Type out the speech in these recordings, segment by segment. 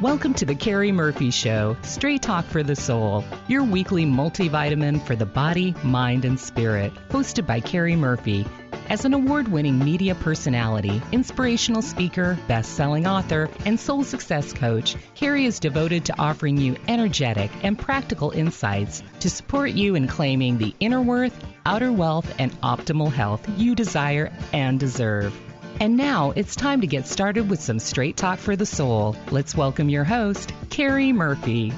Welcome to the Cari Murphy Show, Straight Talk for the Soul, your weekly multivitamin for the body, mind, and spirit, hosted by Cari Murphy. As an award winning media personality, inspirational speaker, best selling author, and soul success coach, Cari is devoted to offering you energetic and practical insights to support you in claiming the inner worth, outer wealth, and optimal health you desire and deserve. And now it's time to get started with some straight talk for the soul. Let's welcome your host, Cari Murphy.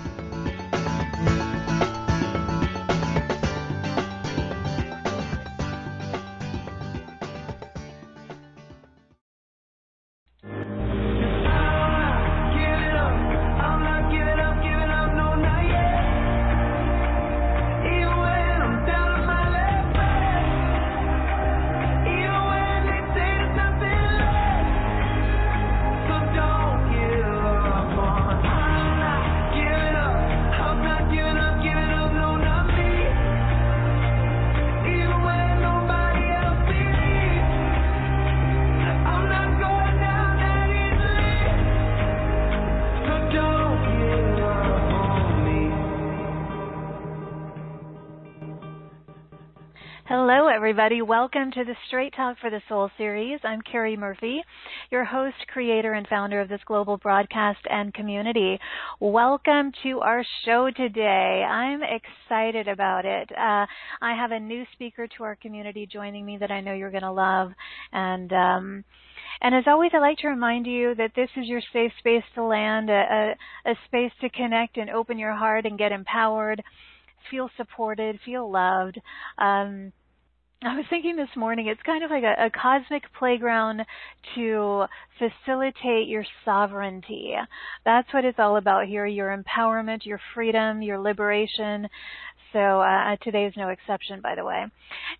Everybody. Welcome to the Straight Talk for the Soul series. I'm Cari Murphy, your host, creator, and founder of this global broadcast and community. Welcome to our show today. I'm excited about it. Uh, I have a new speaker to our community joining me that I know you're going to love. And, um, and as always, I'd like to remind you that this is your safe space to land, a, a, a space to connect and open your heart and get empowered feel supported, feel loved. Um, I was thinking this morning, it's kind of like a, a, cosmic playground to facilitate your sovereignty. That's what it's all about here your empowerment, your freedom, your liberation. So uh, today is no exception, by the way.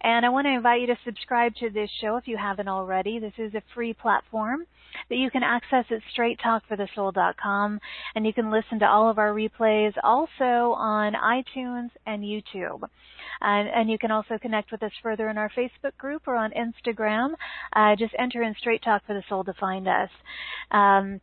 And I want to invite you to subscribe to this show if you haven't already. This is a free platform that you can access at straighttalkforthesoul.com and you can listen to all of our replays also on iTunes and YouTube. And, and you can also connect with us further in our Facebook group or on Instagram. Uh, just enter in Straight Talk for the Soul to find us. Um,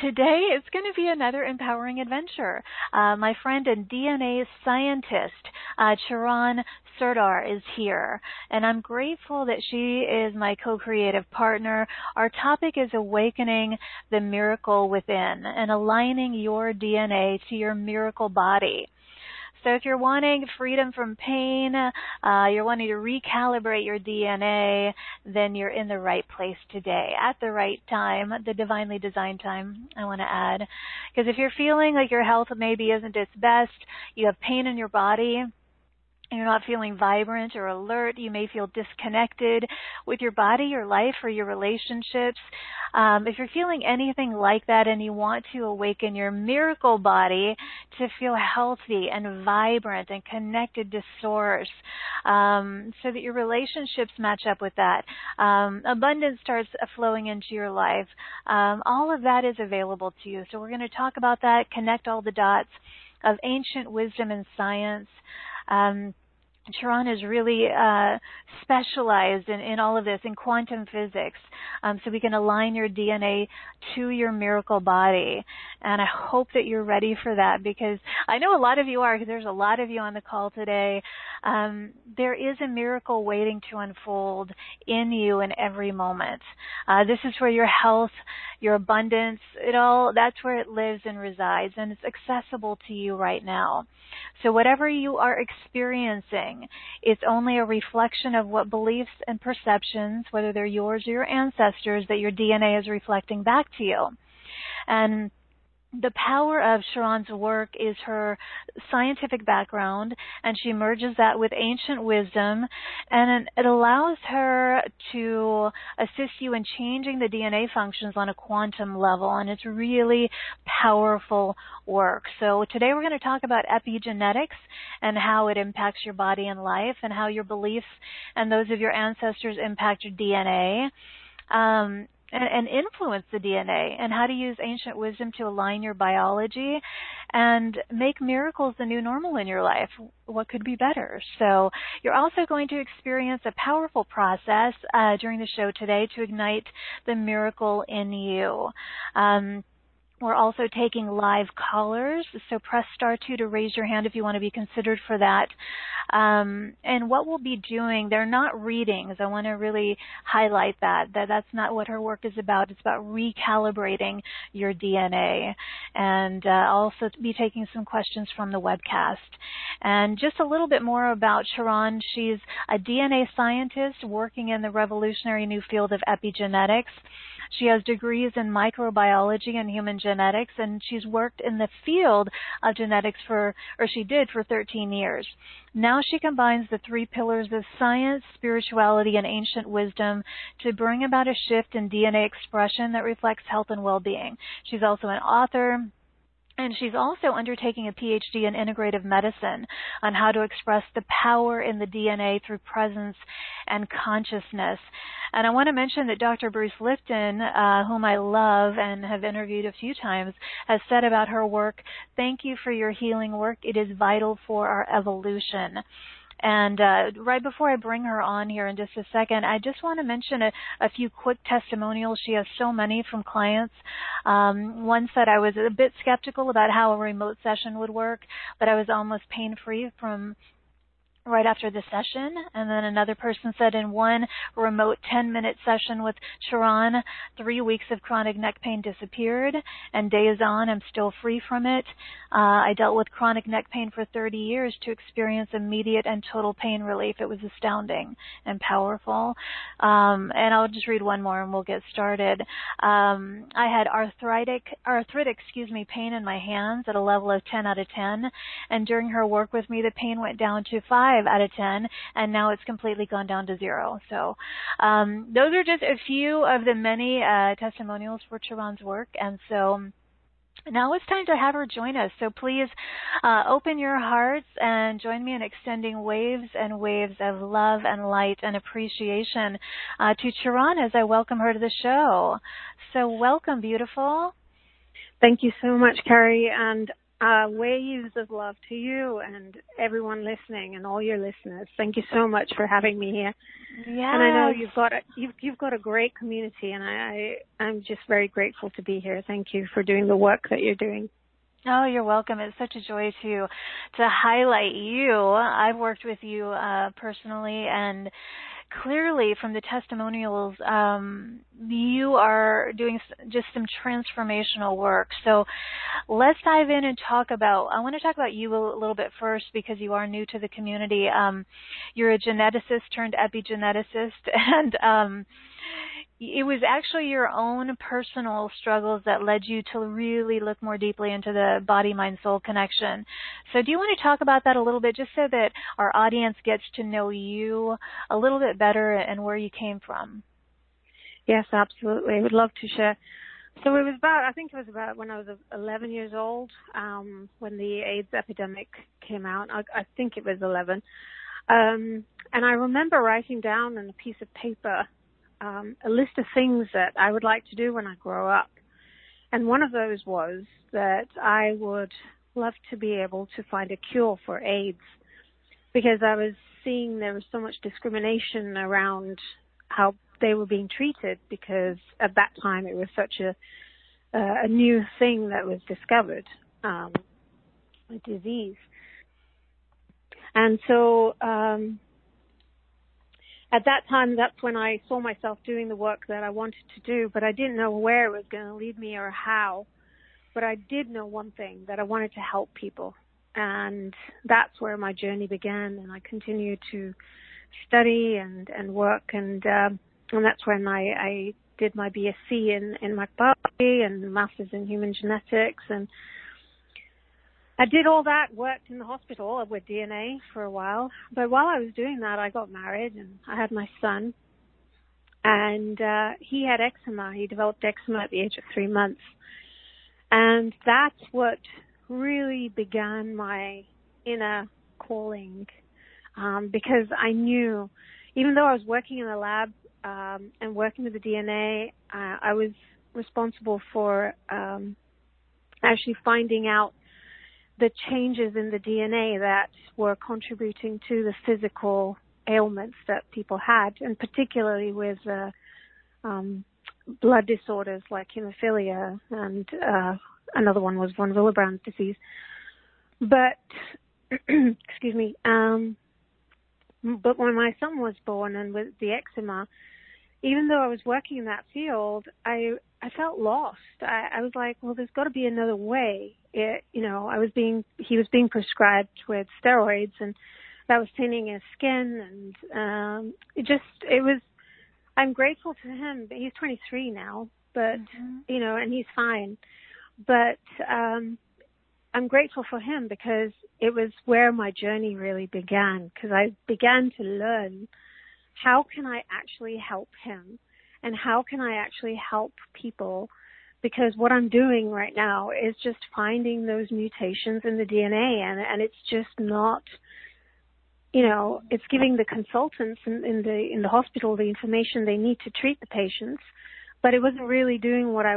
Today it's going to be another empowering adventure. Uh, my friend and DNA scientist, uh, Charan Surdhar is here, and I'm grateful that she is my co-creative partner. Our topic is awakening the miracle within and aligning your DNA to your miracle body. So if you're wanting freedom from pain, uh, you're wanting to recalibrate your DNA, then you're in the right place today, at the right time, the divinely designed time, I want to add. Because if you're feeling like your health maybe isn't its best, you have pain in your body, you're not feeling vibrant or alert. You may feel disconnected with your body, your life, or your relationships. Um, if you're feeling anything like that and you want to awaken your miracle body to feel healthy and vibrant and connected to source, um, so that your relationships match up with that, um, abundance starts flowing into your life. Um, all of that is available to you. So we're going to talk about that, connect all the dots of ancient wisdom and science. Um, Charan is really uh, specialized in, in all of this in quantum physics, um, so we can align your DNA to your miracle body. And I hope that you're ready for that because I know a lot of you are. Because there's a lot of you on the call today. Um, there is a miracle waiting to unfold in you in every moment. Uh, this is where your health, your abundance, it all. That's where it lives and resides, and it's accessible to you right now. So whatever you are experiencing, it's only a reflection of what beliefs and perceptions, whether they're yours or your ancestors, that your DNA is reflecting back to you. And the power of Charan's work is her scientific background, and she merges that with ancient wisdom, and it allows her to assist you in changing the DNA functions on a quantum level, and it's really powerful work. So today we're going to talk about epigenetics and how it impacts your body and life, and how your beliefs and those of your ancestors impact your DNA. Um, and, and influence the DNA and how to use ancient wisdom to align your biology and make miracles the new normal in your life. What could be better? So you're also going to experience a powerful process uh, during the show today to ignite the miracle in you. Um, we're also taking live callers, so press star two to raise your hand if you want to be considered for that. Um, and what we'll be doing, they're not readings. I want to really highlight that, that that's not what her work is about. It's about recalibrating your DNA. And uh, I'll also be taking some questions from the webcast. And just a little bit more about Charan. She's a DNA scientist working in the revolutionary new field of epigenetics. She has degrees in microbiology and human genetics, and she's worked in the field of genetics for, or she did for 13 years. Now she combines the three pillars of science, spirituality, and ancient wisdom to bring about a shift in DNA expression that reflects health and well-being. She's also an author, and she's also undertaking a PhD in integrative medicine on how to express the power in the DNA through presence and consciousness. And I want to mention that Dr. Bruce Lipton, uh, whom I love and have interviewed a few times, has said about her work, thank you for your healing work. It is vital for our evolution. And uh, right before I bring her on here in just a second, I just want to mention a, a few quick testimonials. She has so many from clients. Um, one said I was a bit skeptical about how a remote session would work, but I was almost pain free from right after the session. And then another person said in one remote 10 minute session with Charan, three weeks of chronic neck pain disappeared and days on I'm still free from it. Uh, I dealt with chronic neck pain for 30 years to experience immediate and total pain relief. It was astounding and powerful. Um, and I'll just read one more and we'll get started. Um, I had arthritic, arthritic, excuse me, pain in my hands at a level of 10 out of 10. And during her work with me, the pain went down to 5 five out of ten, and now it's completely gone down to zero. So um, those are just a few of the many uh, testimonials for Charan's work, and so. Now it's time to have her join us. So please uh, open your hearts and join me in extending waves and waves of love and light and appreciation uh, to Charan as I welcome her to the show. So welcome, beautiful. Thank you so much, Cari. And uh, waves of love to you and everyone listening and all your listeners. Thank you so much for having me here. Yeah. And I know you've got a, you've you've got a great community, and I, I I'm just very grateful to be here. Thank you for doing the work that you're doing. Oh, you're welcome. It's such a joy to to highlight you. I've worked with you uh, personally, and clearly from the testimonials, um, you are doing just some transformational work. So let's dive in and talk about. I want to talk about you a little bit first because you are new to the community. Um, you're a geneticist turned epigeneticist, and um, it was actually your own personal struggles that led you to really look more deeply into the body mind soul connection. So do you want to talk about that a little bit just so that our audience gets to know you a little bit better and where you came from? Yes, absolutely. I would love to share. So it was about, I think it was about when I was 11 years old, um, when the AIDS epidemic came out. I, I think it was 11. Um, and I remember writing down on a piece of paper um, a list of things that I would like to do when I grow up. And one of those was that I would love to be able to find a cure for AIDS because I was seeing there was so much discrimination around how they were being treated because at that time it was such a a new thing that was discovered, um, a disease. And so um, at that time, that's when I saw myself doing the work that I wanted to do, but I didn't know where it was going to lead me or how. But I did know one thing that I wanted to help people. And that's where my journey began. And I continued to study and, and work. And, um, and that's when I, I did my BSc in, in microbiology and master's in human genetics and I did all that, worked in the hospital with DNA for a while. But while I was doing that, I got married and I had my son. And uh, he had eczema. He developed eczema at the age of three months. And that's what really began my inner calling. Um, because I knew, even though I was working in the lab um, and working with the DNA, uh, I was responsible for um, actually finding out the changes in the DNA that were contributing to the physical ailments that people had, and particularly with uh, um, blood disorders like hemophilia, and uh, another one was von Willebrand's disease. But excuse me. Um, but when my son was born and with the eczema, even though I was working in that field, I I felt lost. I, I was like, well, there's got to be another way. It, you know, I was being he was being prescribed with steroids, and that was thinning his skin, and um, it just it was. I'm grateful to him. He's 23 now, but mm-hmm. you know, and he's fine. But um, I'm grateful for him because it was where my journey really began. Because I began to learn how can I actually help him and how can I actually help people because what I'm doing right now is just finding those mutations in the DNA and, and it's just not you know, it's giving the consultants in, in the in the hospital the information they need to treat the patients, but it wasn't really doing what I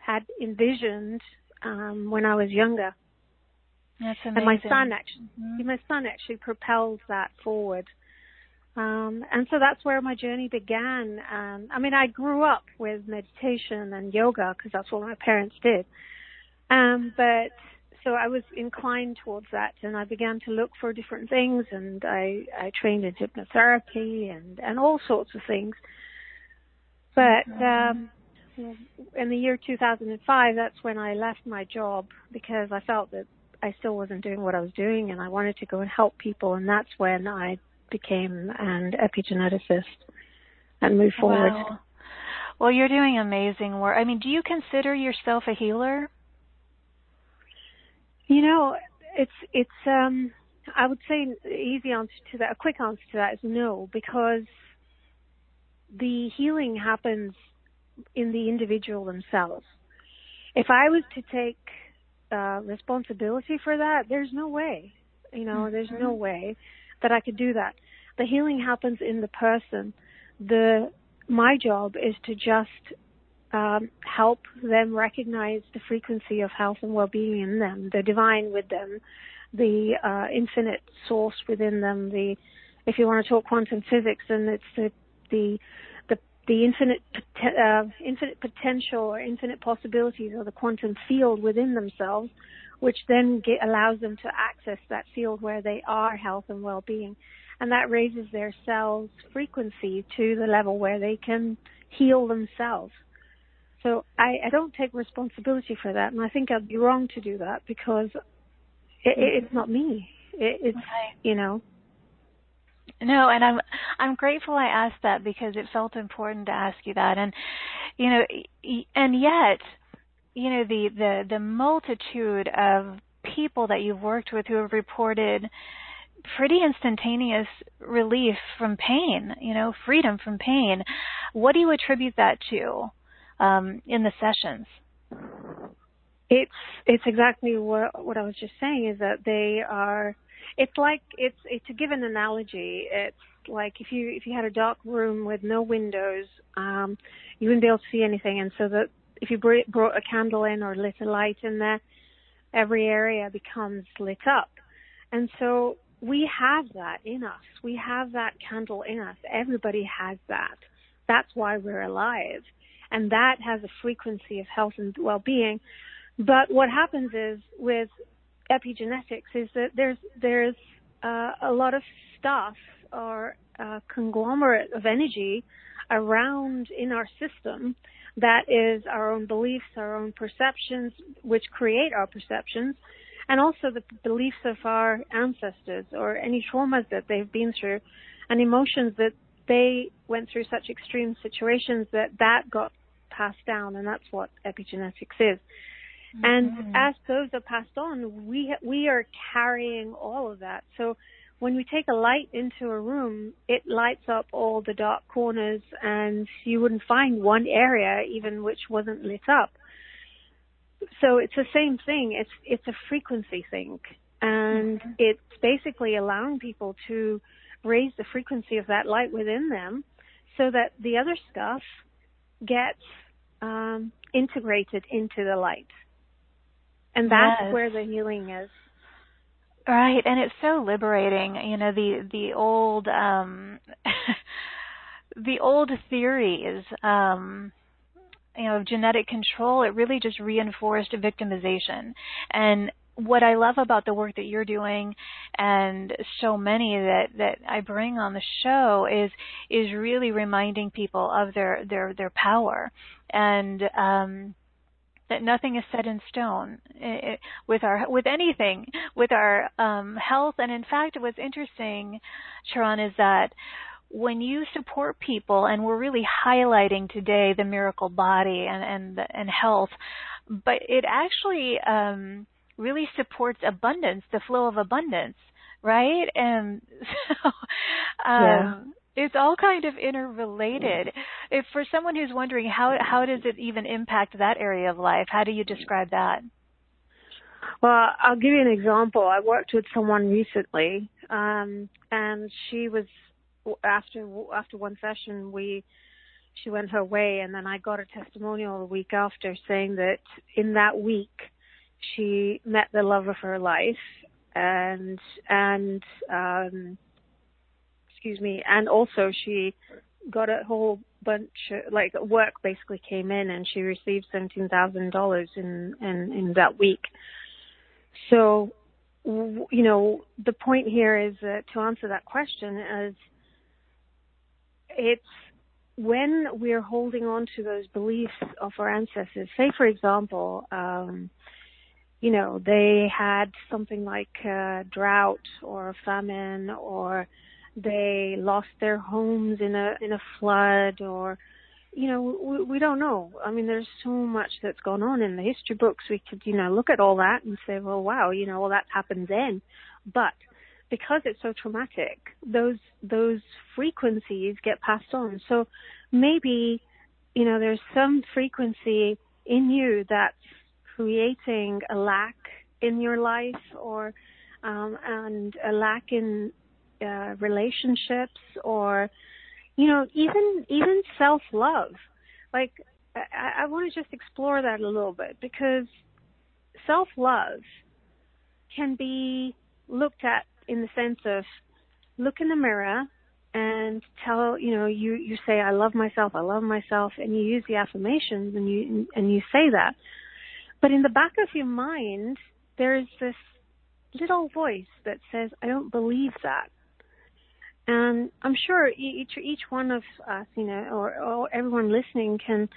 had envisioned um, when I was younger. That's amazing. And my son actually, mm-hmm. my son actually propels that forward. Um, and so that's where my journey began. Um, I mean, I grew up with meditation and yoga because that's what my parents did. Um, but so I was inclined towards that, and I began to look for different things, and I I trained in hypnotherapy and and all sorts of things. But um, in the year 2005, that's when I left my job because I felt that I still wasn't doing what I was doing, and I wanted to go and help people, and that's when I became an epigeneticist and moved forward. Wow. Well, you're doing amazing work. I mean, do you consider yourself a healer? You know, it's it's um I would say easy answer to that, a quick answer to that is no, because the healing happens in the individual themselves. If I was to take uh, responsibility for that, there's no way. You know, mm-hmm. there's no mm-hmm. way that I could do that. The healing happens in the person. The my job is to just um, help them recognize the frequency of health and well-being in them, the divine with them, the uh, infinite source within them. The if you want to talk quantum physics, then it's the the the, infinite uh, infinite potential or infinite possibilities or the quantum field within themselves, which then get, allows them to access that field where they are health and well-being, and that raises their cells' frequency to the level where they can heal themselves. So I, I don't take responsibility for that, and I think I'd be wrong to do that because it, it, it's not me. It, it's you know. No, and I'm I'm grateful I asked that because it felt important to ask you that, and you know, and yet, you know, the the the multitude of people that you've worked with who have reported pretty instantaneous relief from pain, you know, freedom from pain. What do you attribute that to? um, in the sessions? It's it's exactly what what I was just saying is that they are. It's like it's, it's to give an analogy. It's like if you if you had a dark room with no windows, um, you wouldn't be able to see anything, and so that if you brought a candle in or lit a light in there, every area becomes lit up. And so we have that in us. We have that candle in us. Everybody has that. That's why we're alive and that has a frequency of health and well-being. But what happens is with epigenetics is that there's there's uh, a lot of stuff or a conglomerate of energy around in our system that is our own beliefs, our own perceptions, which create our perceptions, and also the beliefs of our ancestors or any traumas that they've been through and emotions that they went through such extreme situations that that got passed down, and that's what epigenetics is. Mm-hmm. And as those are passed on, we we are carrying all of that. So when we take a light into a room, it lights up all the dark corners, and you wouldn't find one area even which wasn't lit up. So it's the same thing. It's it's a frequency thing, and mm-hmm. it's basically allowing people to raise the frequency of that light within them, so that the other stuff gets um, integrated into the light. And that's yes. where the healing is. Right, and it's so liberating. You know, the the old um the old theories um you know genetic control, it really just reinforced victimization. And what I love about the work that you're doing and so many that, that I bring on the show is is really reminding people of their their their power and um that nothing is set in stone it, with our with anything with our um health and in fact what's interesting Charan is that when you support people and we're really highlighting today the miracle body and and and health but it actually um really supports abundance, the flow of abundance, right? And so, um, yeah. it's all kind of interrelated. If for someone who's wondering how how does it even impact that area of life, how do you describe that? Well, I'll give you an example. I worked with someone recently, um, and she was after after one session we she went her way, and then I got a testimonial the week after saying that in that week she met the love of her life and and um excuse me and also she got a whole bunch of, like work basically came in and she received seventeen thousand dollars in in in that week. So you know the point here is uh, to answer that question is it's when we're holding on to those beliefs of our ancestors. Say for example um you know, they had something like a drought or famine or they lost their homes in a in a flood or you know we, we don't know. I mean there's so much that's gone on in the history books. We could you know look at all that and say well wow you know well that happened then. But because it's so traumatic those those frequencies get passed on. So maybe you know there's some frequency in you that's creating a lack in your life or um, and a lack in uh, relationships or you know even even self love like I, I want to just explore that a little bit because self love can be looked at in the sense of look in the mirror and tell you know you you say I love myself I love myself and you use the affirmations and you and you say that but in the back of your mind, there is this little voice that says, I don't believe that. And I'm sure each each one of us, you know, or, or everyone listening can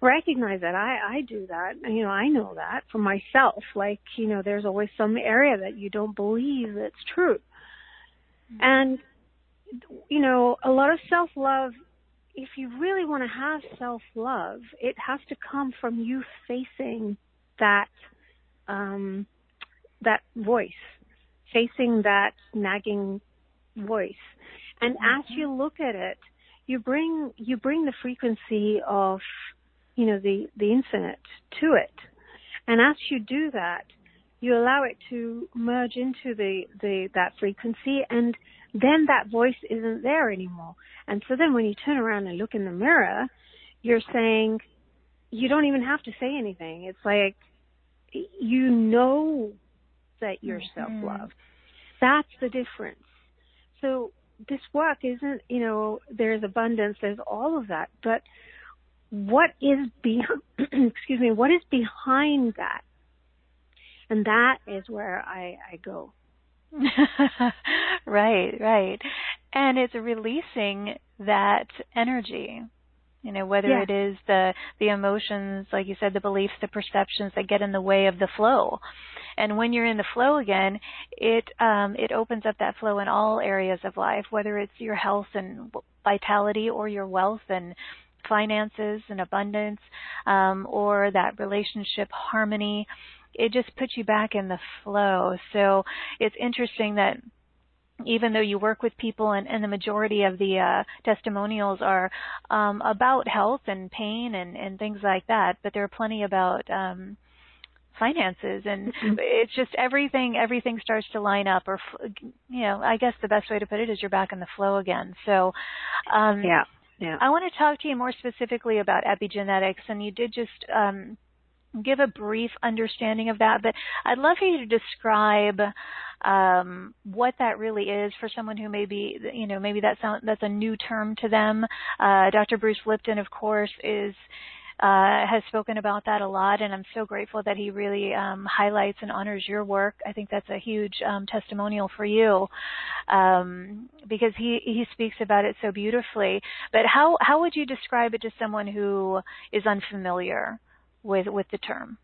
recognize that. I I do that. You know, I know that for myself. Like, you know, there's always some area that you don't believe that's true. Mm-hmm. And you know, a lot of self love if you really want to have self love, it has to come from you facing that um, that voice, facing that nagging voice. And mm-hmm. as you look at it, you bring you bring the frequency of you know the the infinite to it. And as you do that, you allow it to merge into the, the that frequency and then that voice isn't there anymore. And so then when you turn around and look in the mirror, you're saying, you don't even have to say anything. It's like you know that you're mm-hmm. self-love. That's the difference. So this work isn't, you know, there's abundance, there's all of that, but what is behind, excuse me, what is behind that? And that is where I, I go. right, right. And it's releasing that energy you know whether yeah. it is the the emotions like you said the beliefs the perceptions that get in the way of the flow and when you're in the flow again it um it opens up that flow in all areas of life whether it's your health and vitality or your wealth and finances and abundance um or that relationship harmony it just puts you back in the flow. So it's interesting that even though you work with people and, and the majority of the uh, testimonials are um, about health and pain and, and things like that, but there are plenty about um, finances and mm-hmm. it's just everything everything starts to line up or you know i guess the best way to put it is you're back in the flow again. So um yeah yeah i want to talk to you more specifically about epigenetics and you did just um give a brief understanding of that, but I'd love for you to describe um, what that really is for someone who maybe, you know, maybe that sound, that's a new term to them. Uh, Dr. Bruce Lipton, of course, is uh, has spoken about that a lot, and I'm so grateful that he really um, highlights and honors your work. I think that's a huge um, testimonial for you um, because he he speaks about it so beautifully. But how how would you describe it to someone who is unfamiliar with with the term?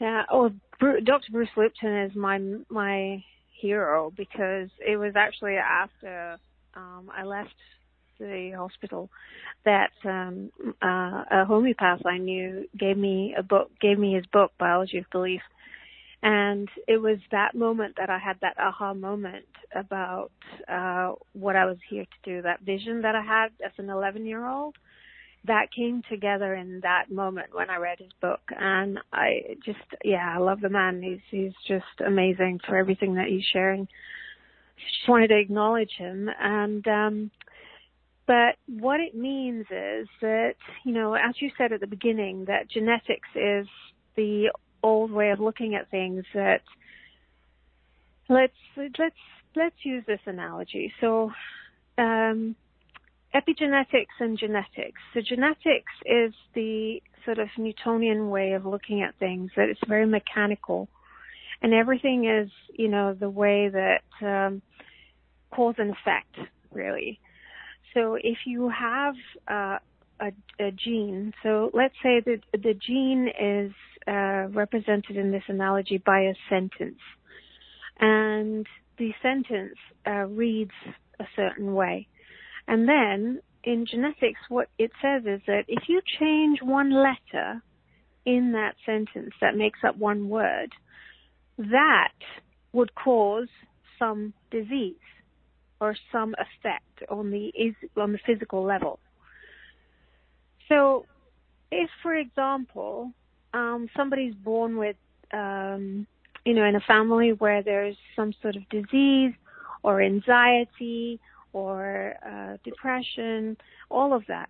Yeah, oh, Dr. Bruce Lipton is my my hero because it was actually after um, I left the hospital that um, uh, a homeopath I knew gave me a book, gave me his book, Biology of Belief, and it was that moment that I had that aha moment about uh, what I was here to do, that vision that I had as an 11 year old that came together in that moment when I read his book, and I just, yeah, I love the man. He's he's just amazing for everything that he's sharing. Just wanted to acknowledge him, and um, but what it means is that you know, as you said at the beginning, that genetics is the old way of looking at things. That let's let's let's use this analogy. So. Um, epigenetics and genetics. So genetics is the sort of Newtonian way of looking at things, that it's very mechanical. And everything is, you know, the way that um, cause and effect, really. So if you have uh, a, a, gene, so let's say that the gene is uh, represented in this analogy by a sentence. And the sentence uh, reads a certain way. And then in genetics, what it says is that if you change one letter in that sentence that makes up one word, that would cause some disease or some effect on the is on the physical level. So, if, for example, um, somebody's born with, um, you know, in a family where there's some sort of disease or anxiety or uh, depression, all of that,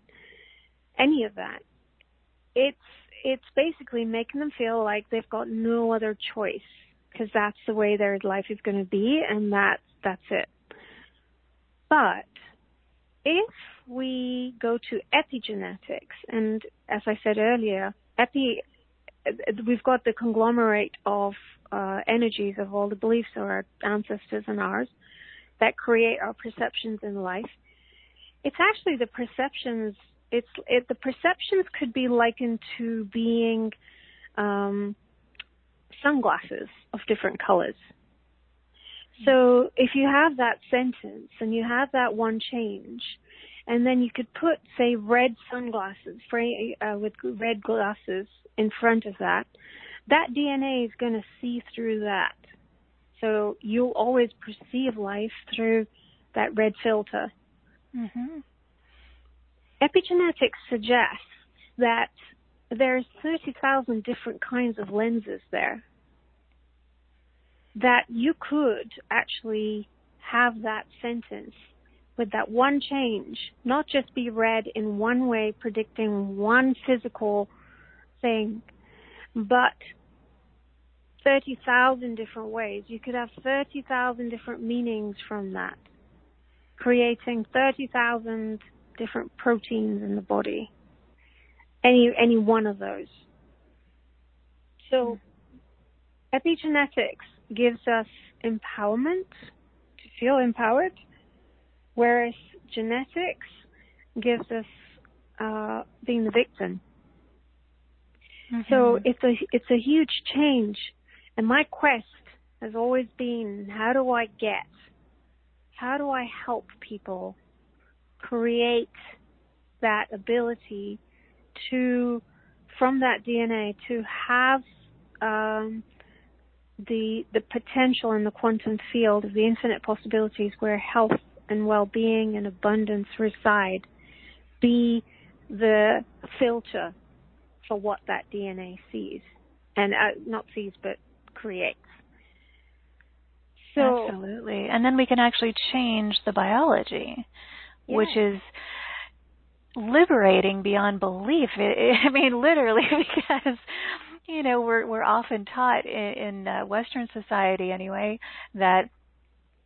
any of that. It's it's basically making them feel like they've got no other choice because that's the way their life is going to be, and that's that's it. But if we go to epigenetics, and as I said earlier, epi, we've got the conglomerate of uh, energies of all the beliefs of our ancestors and ours that create our perceptions in life. It's actually the perceptions. It's it, the perceptions could be likened to being um, sunglasses of different colors. So if you have that sentence and you have that one change, and then you could put, say, red sunglasses uh, with red glasses in front of that, that DNA is going to see through that. So you'll always perceive life through that red filter. Mm-hmm. Epigenetics suggests that there's 30,000 different kinds of lenses there. That you could actually have that sentence with that one change, not just be read in one way, predicting one physical thing, but 30,000 different ways. You could have 30,000 different meanings from that, creating 30,000 different proteins in the body. Any, any one of those. So, epigenetics gives us empowerment to feel empowered, whereas genetics gives us uh, being the victim. Mm-hmm. So it's a it's a huge change and my quest has always been how do I get, how do I help people create that ability to, from that DNA, to have um, the the potential in the quantum field of the infinite possibilities where health and well-being and abundance reside be the filter for what that DNA sees and uh, not sees but creates. So, Absolutely. And then we can actually change the biology, yes. which is liberating beyond belief. I mean, literally, because you know we're we're often taught in, in uh, Western society anyway that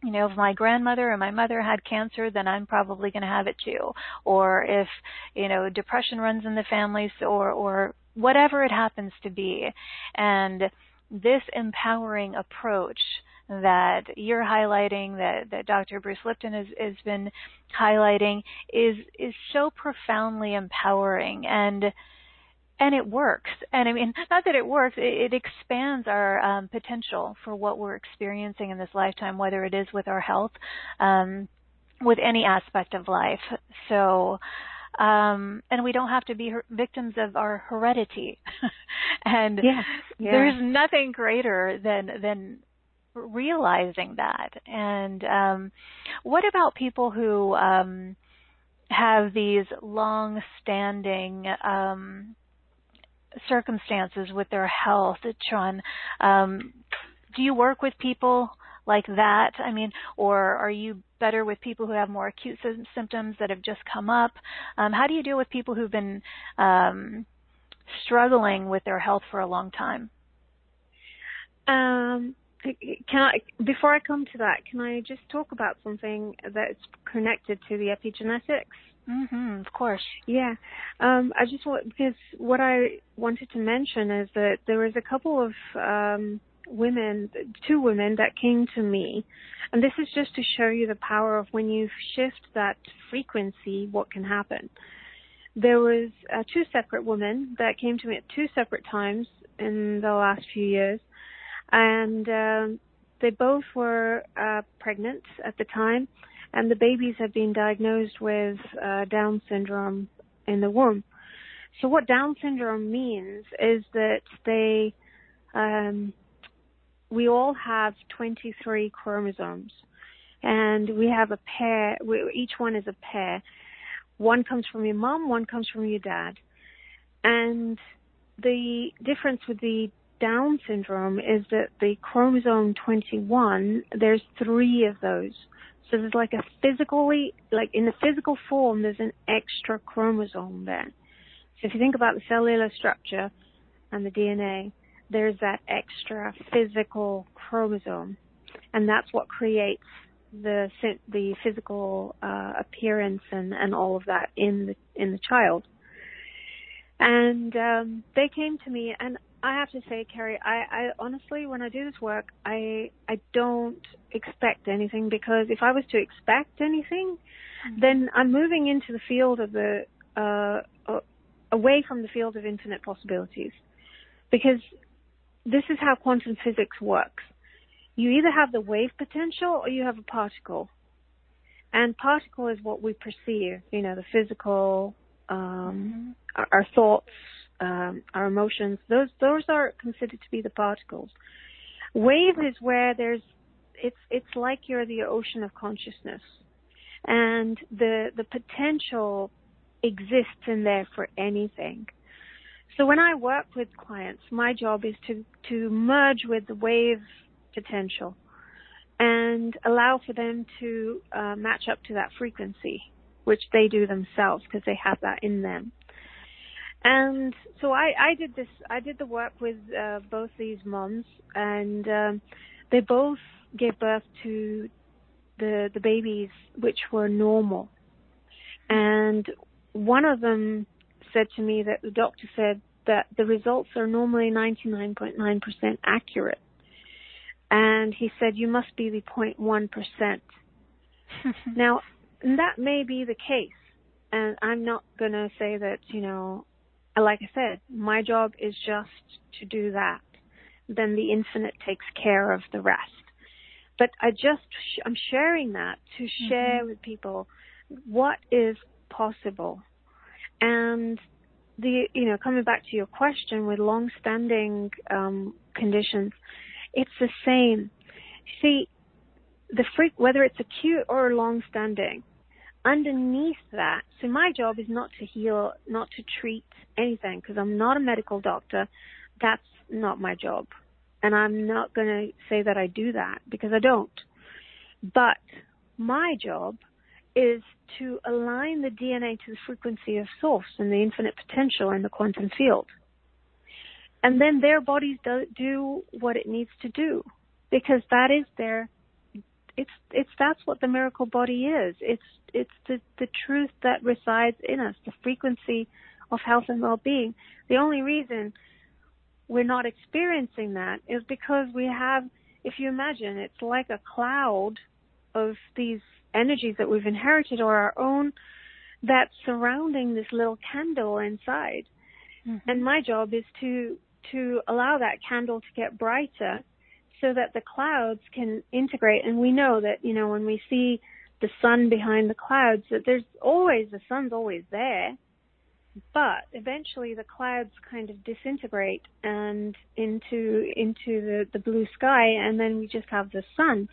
you know, if my grandmother or my mother had cancer, then I'm probably going to have it too. Or if, you know, depression runs in the families or, or whatever it happens to be. And this empowering approach that you're highlighting, that, that Dr. Bruce Lipton has, has been highlighting is, is so profoundly empowering and, and it works. And I mean, not that it works, it, it expands our um, potential for what we're experiencing in this lifetime, whether it is with our health, um, with any aspect of life. So, um, and we don't have to be her- victims of our heredity. and yeah, yeah. there's nothing greater than than realizing that. And um, what about people who um, have these long-standing um, circumstances with their health, John. Um, do you work with people like that? I mean, or are you better with people who have more acute symptoms that have just come up? Um, how do you deal with people who've been um, struggling with their health for a long time? Um, can I, before I come to that, can I just talk about something that's connected to the epigenetics? Mm-hmm, of course. Yeah. Um, I just want, because what I wanted to mention is that there was a couple of um, women, two women that came to me, and this is just to show you the power of when you shift that frequency, what can happen. There was uh, two separate women that came to me at two separate times in the last few years, and um, they both were uh, pregnant at the time and the babies have been diagnosed with uh, Down syndrome in the womb. So what Down syndrome means is that they, um, we all have 23 chromosomes, and we have a pair. We, each one is a pair. One comes from your mom, one comes from your dad, and the difference with the Down syndrome is that the chromosome 21, there's three of those. So there's like a physically, like in the physical form, there's an extra chromosome there. So if you think about the cellular structure and the DNA, there's that extra physical chromosome, and that's what creates the the physical uh, appearance and and all of that in the in the child. And um, they came to me, and I have to say, Cari, I, I honestly, when I do this work, I I don't expect anything because if I was to expect anything, mm-hmm. then I'm moving into the field of the uh, uh, away from the field of infinite possibilities, because this is how quantum physics works. You either have the wave potential or you have a particle, and particle is what we perceive. You know, the physical, um, mm-hmm. our, our thoughts um, our emotions, those those are considered to be the particles. Wave is where there's it's it's like you're the ocean of consciousness, and the the potential exists in there for anything. So when I work with clients, my job is to to merge with the wave potential and allow for them to uh, match up to that frequency, which they do themselves because they have that in them. And so I, I did this, I did the work with uh, both these moms, and um, they both gave birth to the the babies which were normal. And one of them said to me that the doctor said that the results are normally 99.9% accurate. And he said, you must be the 0.1%. now, that may be the case. And I'm not going to say that, you know, like I said, my job is just to do that. Then the infinite takes care of the rest. But I just, I'm sharing that to share mm-hmm. with people what is possible. And the, you know, coming back to your question with long-standing um, conditions, it's the same. See, the freak, whether it's acute or long-standing, underneath that, so my job is not to heal, not to treat anything, because I'm not a medical doctor. That's not my job. And I'm not going to say that I do that because I don't. But my job is to align the DNA to the frequency of source and the infinite potential in the quantum field. And then their bodies do, do what it needs to do because that is their it's it's that's what the miracle body is. It's it's the the truth that resides in us, the frequency of health and well-being. The only reason we're not experiencing that is because we have, if you imagine, it's like a cloud of these energies that we've inherited or our own that's surrounding this little candle inside. Mm-hmm. And my job is to to allow that candle to get brighter so that the clouds can integrate. And we know that, you know, when we see the sun behind the clouds, that there's always, the sun's always there. But eventually the clouds kind of disintegrate and into, into the, the blue sky and then we just have the sun.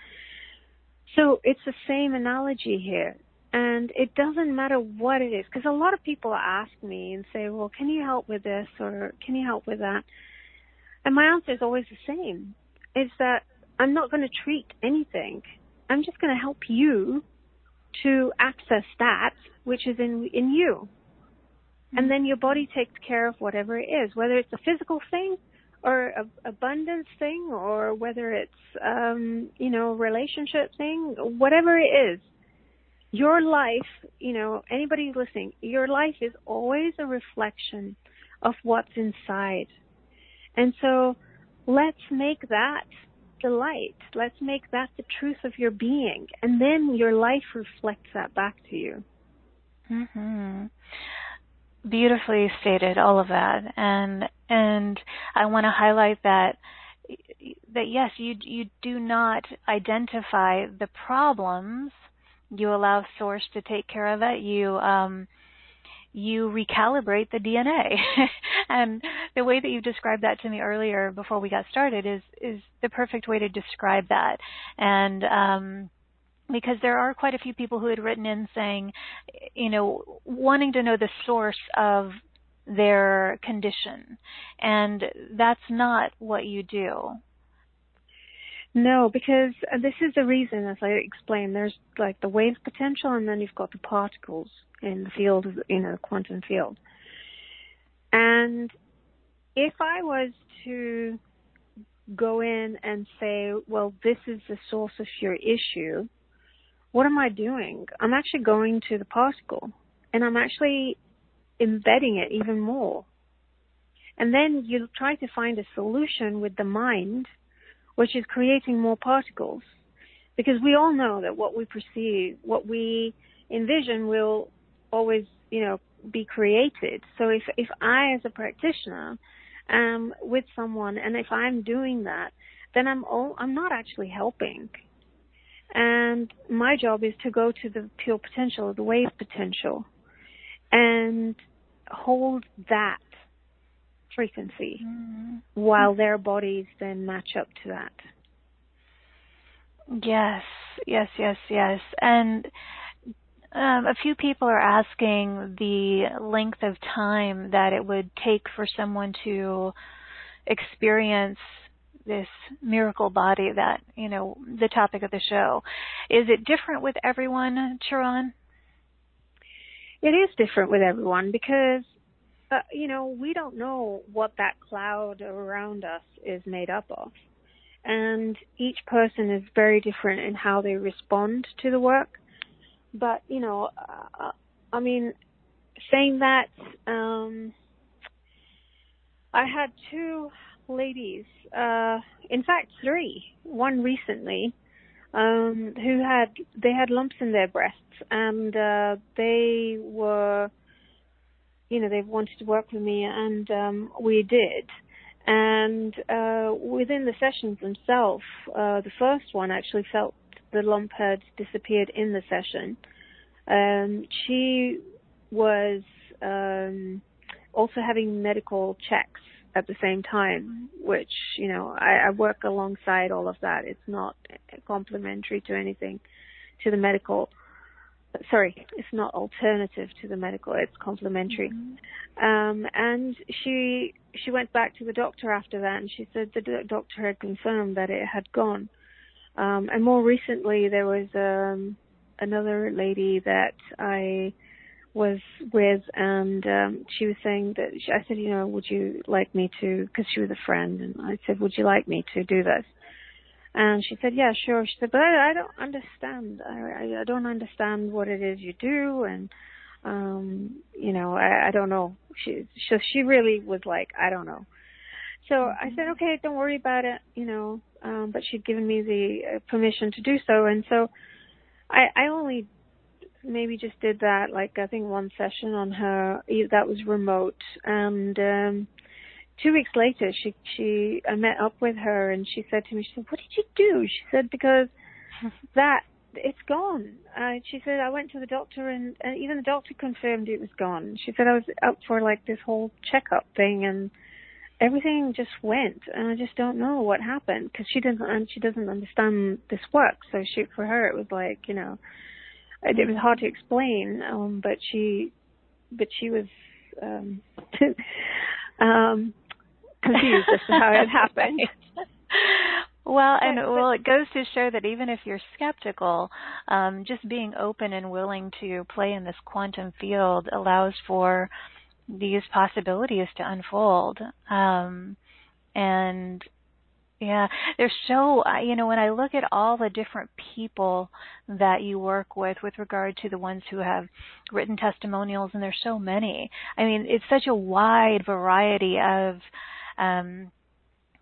So it's the same analogy here. And it doesn't matter what it is, because a lot of people ask me and say, well, can you help with this or can you help with that? And my answer is always the same is that I'm not going to treat anything. I'm just going to help you to access that which is in in you. And then your body takes care of whatever it is, whether it's a physical thing or a abundance thing or whether it's um, you know, relationship thing, whatever it is. Your life, you know, anybody listening, your life is always a reflection of what's inside. And so let's make that the light. Let's make that the truth of your being. And then your life reflects that back to you. Mhm. Beautifully stated all of that. And and I want to highlight that that yes, you you do not identify the problems. You allow source to take care of it. You um you recalibrate the DNA. and the way that you described that to me earlier before we got started is is the perfect way to describe that. And um because there are quite a few people who had written in saying, you know, wanting to know the source of their condition. And that's not what you do. No, because this is the reason, as I explained, there's like the wave potential and then you've got the particles in the field, you know, quantum field. And if I was to go in and say, well, this is the source of your issue, what am I doing? I'm actually going to the particle and I'm actually embedding it even more. And then you try to find a solution with the mind, which is creating more particles. Because we all know that what we perceive, what we envision will always, you know, be created. So if if I as a practitioner am with someone and if I'm doing that, then I'm all I'm not actually helping. And my job is to go to the pure potential, the wave potential, and hold that frequency mm-hmm. while their bodies then match up to that. Yes, yes, yes, yes. And um, a few people are asking the length of time that it would take for someone to experience this miracle body that, you know, the topic of the show. Is it different with everyone, Charan? It is different with everyone because, uh, you know, we don't know what that cloud around us is made up of. And each person is very different in how they respond to the work but you know, uh, I mean, saying that, um, I had two ladies, uh, in fact three, one recently, um, who had, they had lumps in their breasts and, uh, they were, you know, they wanted to work with me and, um, we did. And, uh, within the sessions themselves, uh, the first one actually felt the lump had disappeared in the session. Um, she was um, also having medical checks at the same time, which you know I, I work alongside all of that. It's not complementary to anything to the medical. Sorry, it's not alternative to the medical. It's complementary. Mm-hmm. Um, and she she went back to the doctor after that, and she said the doctor had confirmed that it had gone. Um, and more recently, there was um, another lady that I was with, and um, she was saying that she, I said, you know, would you like me to? Because she was a friend, and I said, would you like me to do this? And she said, yeah, sure. She said, but I, I don't understand. I, I don't understand what it is you do. And, um, you know, I, I don't know. She, so she really was like, I don't know. So I said, okay, don't worry about it, you know, um, but she'd given me the uh, permission to do so. And so I, I only maybe just did that, like I think one session on her, that was remote. And, um, two weeks later, she, she, I met up with her and she said to me, she said, what did you do? She said, because that, it's gone. Uh, she said, I went to the doctor and, and even the doctor confirmed it was gone. She said, I was up for like this whole checkup thing and, everything just went, and I just don't know what happened because she doesn't and she doesn't understand this work. So she, for her, it was like you know, it, it was hard to explain. Um, but she, but she was um, um, confused as to how it happened. Well, and well, it goes to show that even if you're skeptical, um, just being open and willing to play in this quantum field allows for these possibilities to unfold. Um, and yeah, there's so, you know, when I look at all the different people that you work with, with regard to the ones who have written testimonials, and there's so many. I mean, it's such a wide variety of um,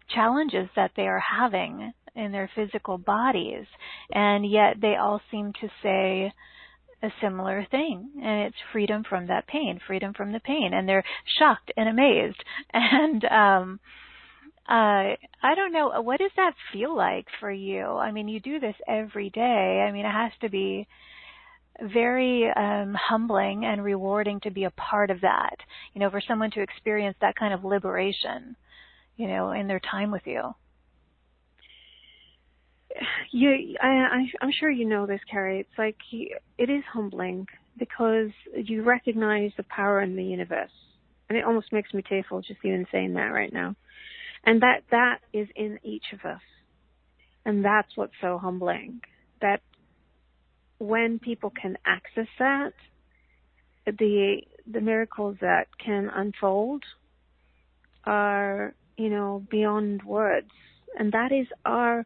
challenges that they are having in their physical bodies, and yet they all seem to say, a similar thing. And it's freedom from that pain freedom from the pain. And they're shocked and amazed. And um uh i don't know what does that feel like for you? I mean you do this every day. I mean it has to be very um humbling and rewarding to be a part of that. You know for someone to experience that kind of liberation you know in their time with you you I, I I'm sure you know this, Cari. It's like it is humbling because you recognize the power in the universe, and it almost makes me tearful just even saying that right now. And that that is in each of us, and that's what's so humbling. That when people can access that, the the miracles that can unfold are you know beyond words, and that is our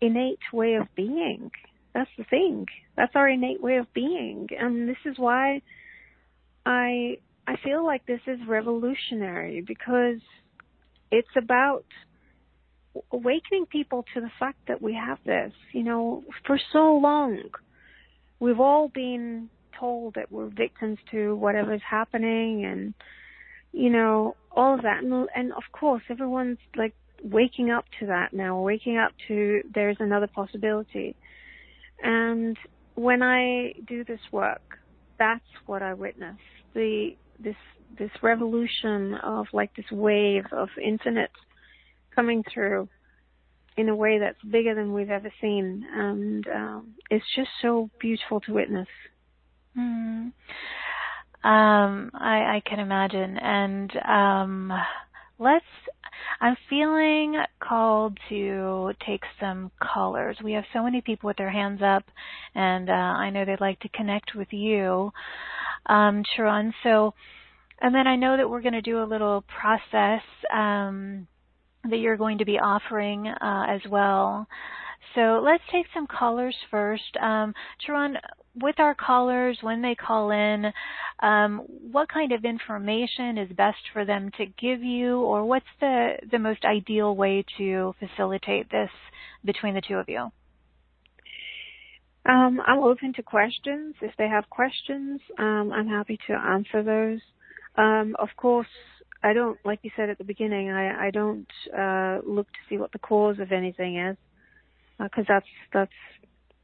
innate way of being. That's the thing. That's our innate way of being. And this is why I I feel like this is revolutionary because it's about awakening people to the fact that we have this. You know, for so long we've all been told that we're victims to whatever's happening and you know all of that and, and of course everyone's like waking up to that now, waking up to there's another possibility. And when I do this work, that's what I witness. The this this revolution of like this wave of infinite coming through in a way that's bigger than we've ever seen, and um, it's just so beautiful to witness. Mm. Um, I, I can imagine, and um, let's I'm feeling called to take some callers. We have so many people with their hands up, and uh, I know they'd like to connect with you, um, Charan. So, and then I know that we're going to do a little process um, that you're going to be offering uh, as well. So let's take some callers first. Um, with our callers when they call in, um, what kind of information is best for them to give you, or what's the the most ideal way to facilitate this between the two of you? Um, I'm open to questions. If they have questions, um, I'm happy to answer those. Um, of course, I don't, like you said at the beginning, I, I don't uh, look to see what the cause of anything is, because uh, that's that's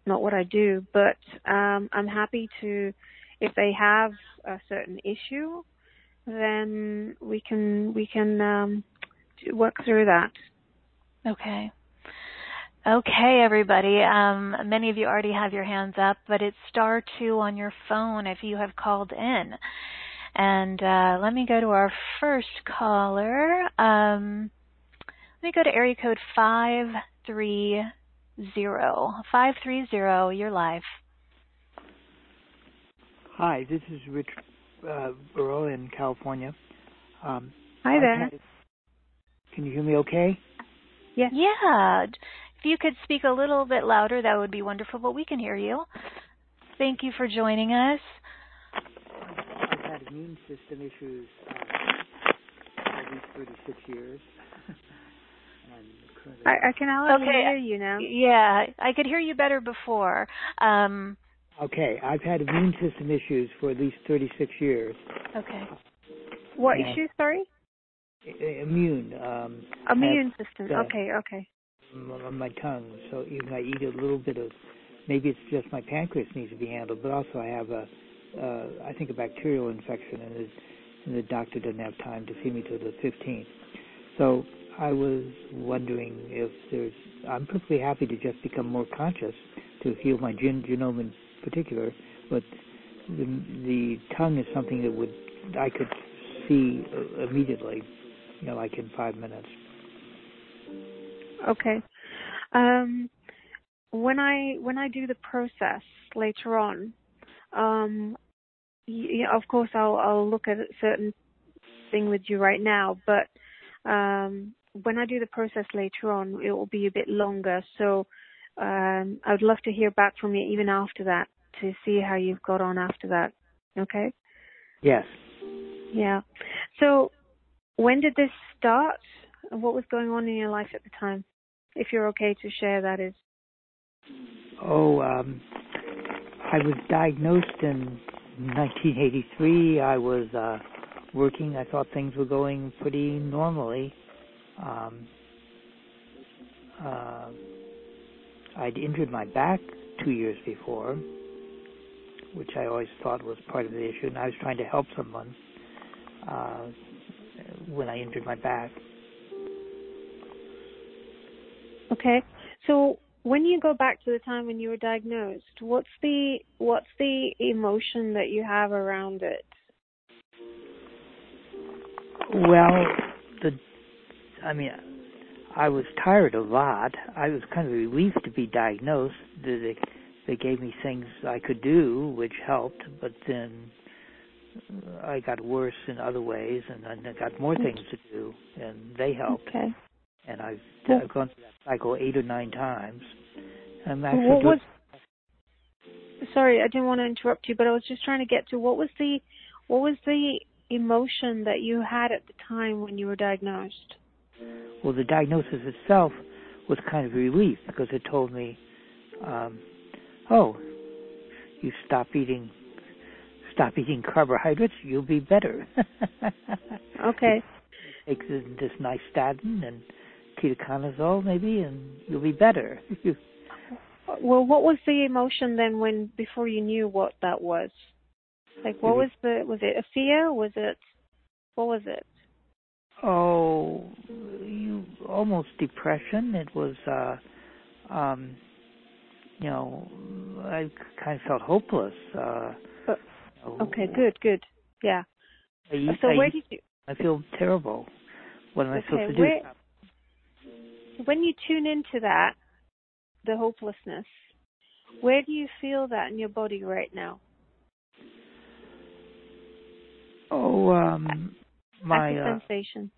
not what I do, but um, I'm happy to, if they have a certain issue, then we can we can um, work through that. Okay. Okay, everybody. Um, many of you already have your hands up, but it's star two on your phone if you have called in. And uh, let me go to our first caller. Um, let me go to area code five three five three zero. You're live. Hi, this is Rich uh, Burrow in California. Um, Hi there. can you hear me okay? Yes. Yeah. If you could speak a little bit louder, that would be wonderful, but we can hear you. Thank you for joining us. I've had immune system issues uh, for these 36 years. I, I can hardly okay. hear you now. Yeah, I could hear you better before. Um, okay, I've had immune system issues for at least 36 years. Okay. What yeah. issues, sorry? Immune. Um, immune system. Uh, okay, okay. On my tongue, so even I eat a little bit of, maybe it's just my pancreas needs to be handled, but also I have a, uh, I think a bacterial infection, and, and the doctor doesn't have time to see me till the 15th. So I was wondering if there's. I'm perfectly happy to just become more conscious to heal my gen- genome in particular, but the, the tongue is something that would I could see immediately, you know, like in five minutes. Okay. Um, when I when I do the process later on, um, of course I'll I'll look at a certain thing with you right now, but um, when I do the process later on, it will be a bit longer. So um, I would love to hear back from you even after that to see how you've got on after that. Okay? Yes. Yeah. So when did this start? What was going on in your life at the time? If you're okay to share, that is. Oh, um, I was diagnosed in 1983. I was uh, working. I thought things were going pretty normally. Um, uh, I'd injured my back two years before, which I always thought was part of the issue, and I was trying to help someone uh, when I injured my back. Okay, so when you go back to the time when you were diagnosed, what's the what's the emotion that you have around it? Well, I mean, I was tired a lot. I was kind of relieved to be diagnosed. They they gave me things I could do, which helped, but then I got worse in other ways, and I got more things to do, and they helped. Okay. And I've, I've gone through that cycle eight or nine times. I'm actually what was? Sorry, I didn't want to interrupt you, but I was just trying to get to what was the what was the emotion that you had at the time when you were diagnosed? Well, the diagnosis itself was kind of a relief because it told me, um, oh, you stop eating, stop eating carbohydrates, you'll be better. okay. Take this, nystatin and ketoconazole maybe, and you'll be better. well, what was the emotion then when before you knew what that was? Like, what was the was it a fear? Was it what was it? Oh you almost depression. It was uh um you know i kind of felt hopeless uh, uh okay good good. Yeah. I, so I, where did you i feel terrible. What am i okay, supposed to where, do when you tune into that the hopelessness where do you feel that in your body right now? Oh um my uh, sensation.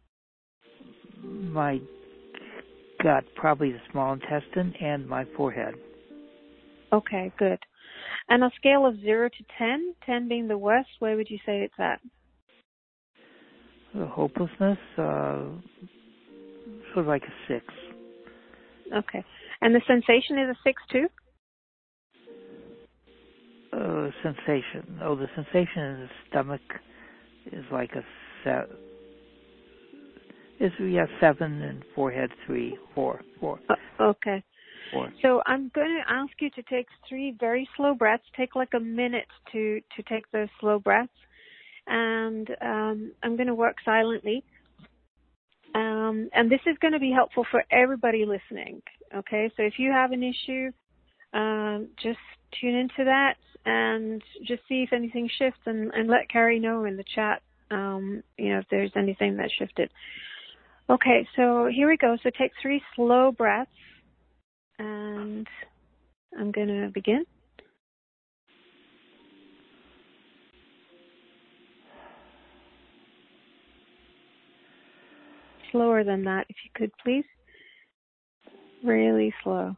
My gut, probably the small intestine, and my forehead. Okay, good. And a scale of zero to ten, ten being the worst, where would you say it's at? The hopelessness, uh, sort of like a six. Okay. And the sensation is a six too? Uh, sensation. Oh, the sensation in the stomach is like a set. Is we have seven and forehead three, four, four. Uh, okay. Four. So I'm going to ask you to take three very slow breaths. Take like a minute to to take those slow breaths, and um, I'm going to work silently. Um, and this is going to be helpful for everybody listening. Okay, so if you have an issue, um, just tune into that and just see if anything shifts and, and let Cari know in the chat um, you know, if there's anything that shifted. Okay, so here we go. So take three slow breaths, and I'm going to begin. Slower than that, if you could, please. Really slow.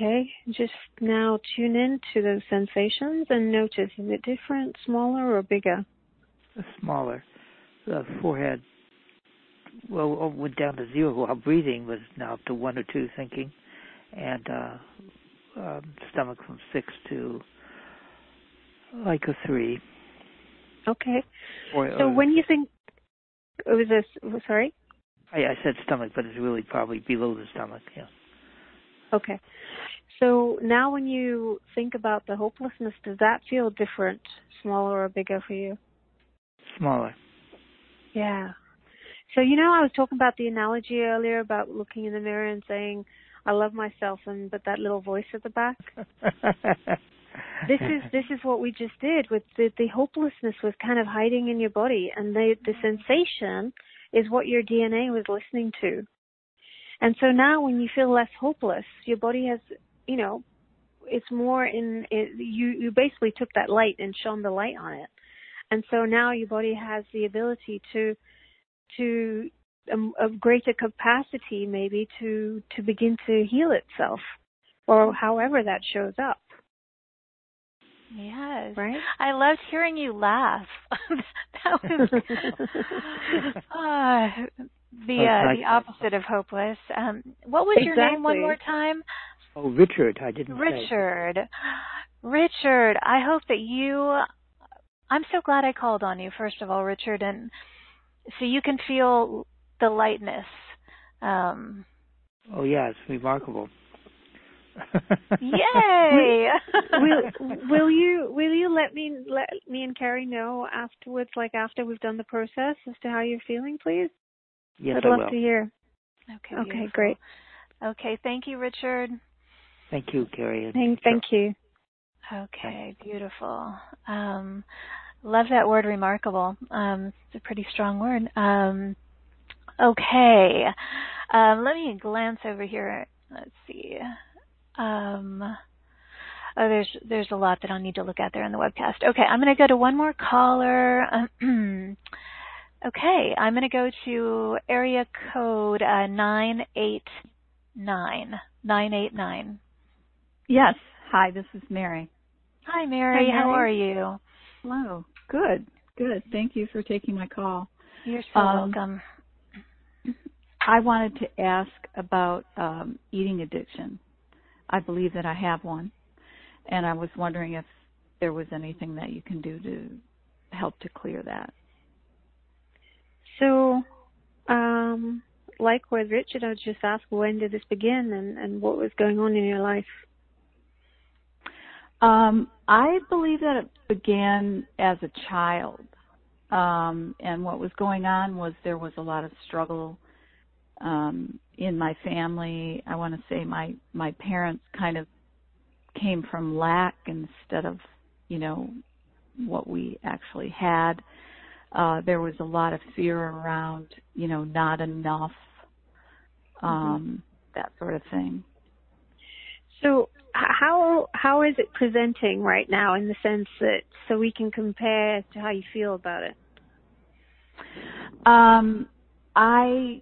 Okay, just now tune in to those sensations and notice is it different, smaller, or bigger? Smaller. The forehead well went down to zero while breathing was now up to one or two thinking, and uh, um, stomach from six to like a three. Okay. Or, so or, when you think it was this, sorry. I, I said stomach, but it's really probably below the stomach. Yeah. Okay. So now when you think about the hopelessness, does that feel different, smaller or bigger for you? Smaller. Yeah. So you know I was talking about the analogy earlier about looking in the mirror and saying, I love myself and but that little voice at the back. this is this is what we just did with the, the hopelessness was kind of hiding in your body and the the sensation is what your DNA was listening to. And so now when you feel less hopeless, your body has, you know, it's more in, it, you, you basically took that light and shone the light on it. And so now your body has the ability to, to, um, of greater capacity maybe to, to begin to heal itself or however that shows up. Yes. Right? I loved hearing you laugh. that was uh, the uh, the opposite of hopeless. Um, what was exactly. your name one more time? Oh, Richard. I didn't Richard. Say. Richard, I hope that you. I'm so glad I called on you. First of all, Richard, and so you can feel the lightness. Um, oh yeah, it's remarkable. Yay! will, will you will you let me let me and Cari know afterwards, like after we've done the process, as to how you're feeling, please? Yes, I'd I love will. to hear. Okay. Okay, beautiful. great. Okay, thank you, Richard. Thank you, Cari. Thank, thank you. Okay, beautiful. Um, love that word, remarkable. Um, it's a pretty strong word. Um, okay, um, let me glance over here. Let's see. Um, oh, there's there's a lot that I'll need to look at there in the webcast. Okay, I'm going to go to one more caller. okay, I'm going to go to area code uh, nine eight nine nine eight nine. Yes. Hi, this is Mary. Hi, Mary. Hi, Mary. How are you? Hello. Good. Good. Thank you for taking my call. You're so Um, welcome. I wanted to ask about um, eating addiction. I believe that I have one, and I was wondering if there was anything that you can do to help to clear that. So, um, like with Richard, I would just ask when did this begin and, and what was going on in your life? Um, I believe that it began as a child. Um, and what was going on was there was a lot of struggle um, in my family. I want to say my my parents kind of came from lack instead of you know what we actually had. Uh, there was a lot of fear around you know not enough, um, that sort of thing. So, how how is it presenting right now in the sense that so we can compare to how you feel about it? Um, I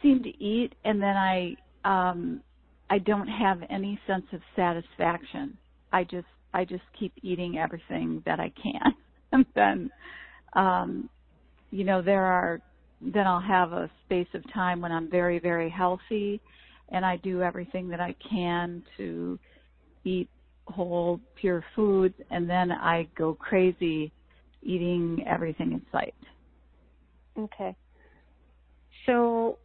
seem to eat and then I um I don't have any sense of satisfaction. I just I just keep eating everything that I can. and then um you know there are then I'll have a space of time when I'm very very healthy and I do everything that I can to eat whole pure foods and then I go crazy eating everything in sight. Okay. So,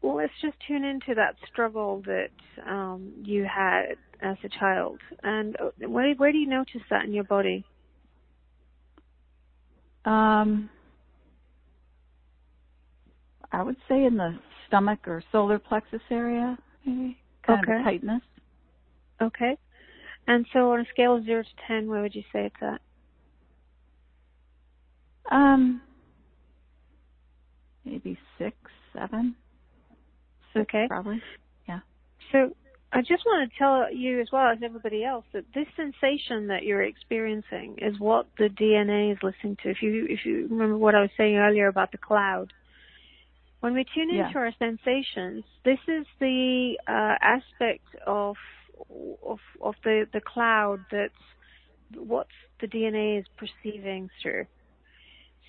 well, let's just tune into that struggle that um, you had as a child, and uh, where where do you notice that in your body? Um, I would say in the stomach or solar plexus area, maybe kind Okay. of tightness. Okay. And so on a scale of zero to ten, where would you say it's at? Um, maybe six, seven. Six, Okay. probably. Yeah. So I just want to tell you as well as everybody else that this sensation that you're experiencing is what the DNA is listening to. If you if you remember what I was saying earlier about the cloud. When we tune Yeah. into our sensations, this is the uh, aspect of of of the the cloud that's what the DNA is perceiving through.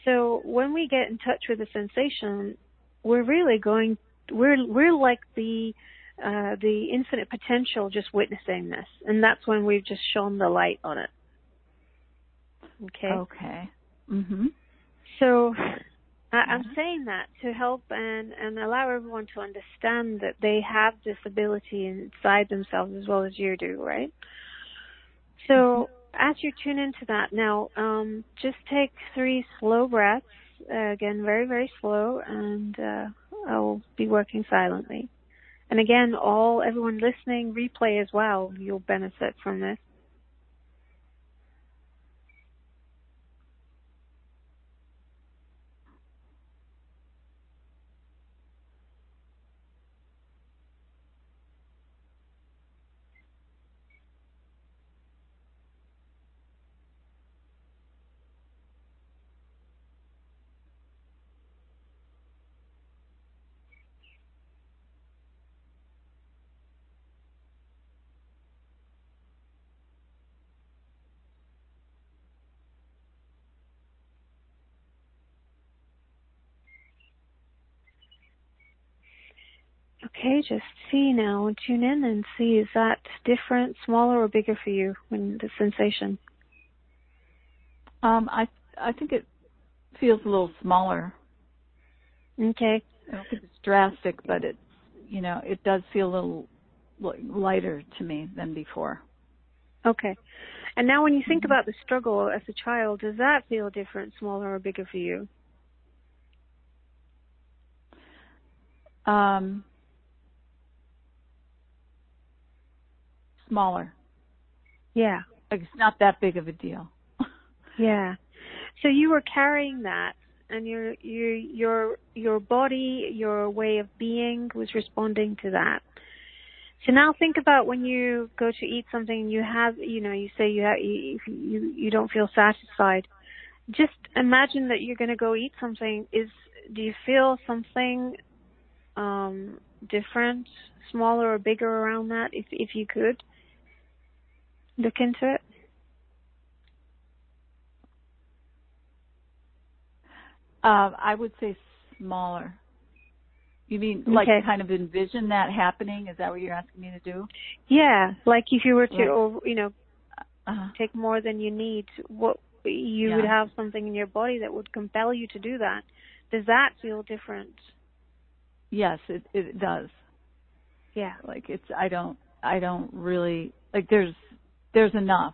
So when we get in touch with the sensation, we're really going we're we're like the uh, the infinite potential just witnessing this, and that's when we've just shone the light on it. Okay. Okay. Mhm. So I, I'm Mhm. saying that to help and and allow everyone to understand that they have this ability inside themselves as well as you do, right? So as you tune into that now, um, just take three slow breaths. Uh, again, very very slow, and uh, I'll be working silently. And again, all everyone listening, replay as well. You'll benefit from this. Okay, just see now and tune in and see is that different, smaller, or bigger for you when the sensation? Um, I I think it feels a little smaller. Okay. I don't think it's drastic, but it's you know it does feel a little lighter to me than before. Okay. And now when you think about the struggle as a child, does that feel different, smaller, or bigger for you? Um, smaller. Yeah. Like it's not that big of a deal. Yeah. So you were carrying that and your your your your body, your way of being was responding to that. So now think about when you go to eat something and you have, you know, you say you have, you you, you don't feel satisfied. Just imagine that you're going to go eat something. Is do you feel something um different, smaller or bigger around that? If if you could look into it. Uh, I would say smaller. You mean like Okay. kind of envision that happening? Is that what you're asking me to do? Yeah, like if you were to, or, you know, Uh, take more than you need, what you would have something in your body that would compel you to do that. Does that feel different? yes, it it does. Yeah. Like it's I don't I don't really like there's there's enough.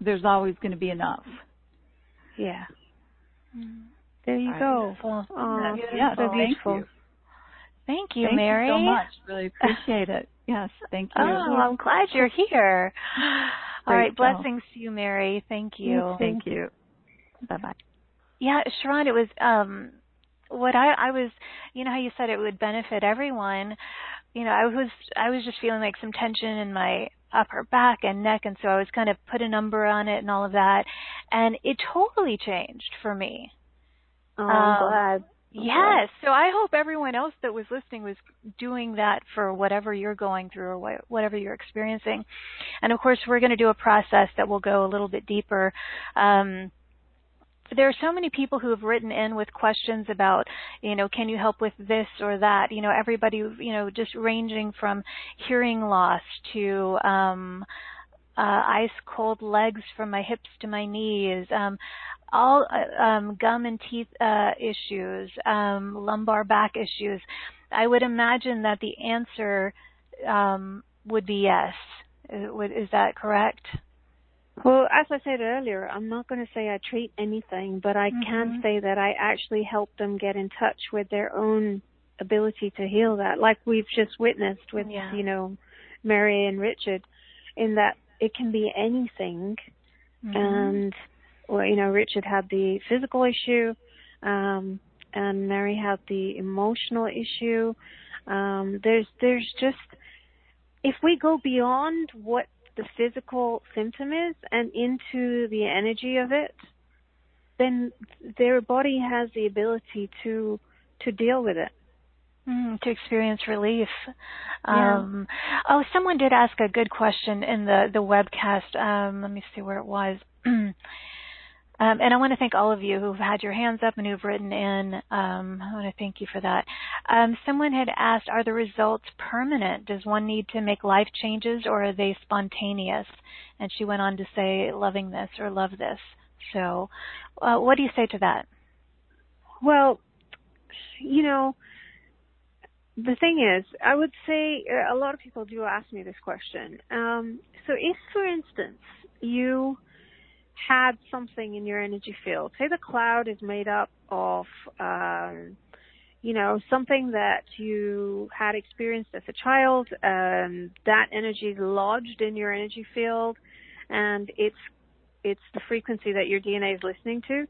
There's always going to be enough. Yeah. There you Right. go. Beautiful. Oh, Yeah, so thank you. Thank you, Thank Mary. you so much. Really appreciate it. Yes, thank you. Oh, I'm glad you're here. All right, Great right, show. blessings to you, Mary. Thank you. You. Thank you. Bye bye. Yeah, Charan, it was um what I I was you know how you said it would benefit everyone. You know, I was I was just feeling like some tension in my upper back and neck and so I was kind of put a number on it and all of that and it totally changed for me. Oh, Um, glad. Yes. So I hope everyone else that was listening was doing that for whatever you're going through or wha- whatever you're experiencing. And of course, we're going to do a process that will go a little bit deeper. Um, there are so many people who have written in with questions about, you know, can you help with this or that? You know, everybody, you know, just ranging from hearing loss to, um, uh, ice cold legs from my hips to my knees, um, all uh, um, gum and teeth uh, issues, um, lumbar back issues. I would imagine that the answer um, would be yes. Uh, Is that correct? Well, as I said earlier, I'm not going to say I treat anything, but I mm-hmm. can say that I actually help them get in touch with their own ability to heal that, like we've just witnessed with, yeah. you know, Mary and Richard, in that it can be anything. Mm-hmm. And, well, you know, Richard had the physical issue, um, and Mary had the emotional issue. Um, there's, there's just, if we go beyond what the physical symptom is and into the energy of it, then their body has the ability to to deal with it. Mm, to experience relief. Yeah. Um, oh, someone did ask a good question in the the webcast. Um, let me see where it was. Um, and I want to thank all of you who've had your hands up and who've written in. Um, I want to thank you for that. Um, someone had asked, are the results permanent? Does one need to make life changes or are they spontaneous? And she went on to say, loving this or love this. So, uh, what do you say to that? Well, you know, the thing is, I would say a lot of people do ask me this question. Um, so if, for instance, you had something in your energy field, say the cloud is made up of, um, you know, something that you had experienced as a child, um, that energy is lodged in your energy field, and it's it's the frequency that your DNA is listening to.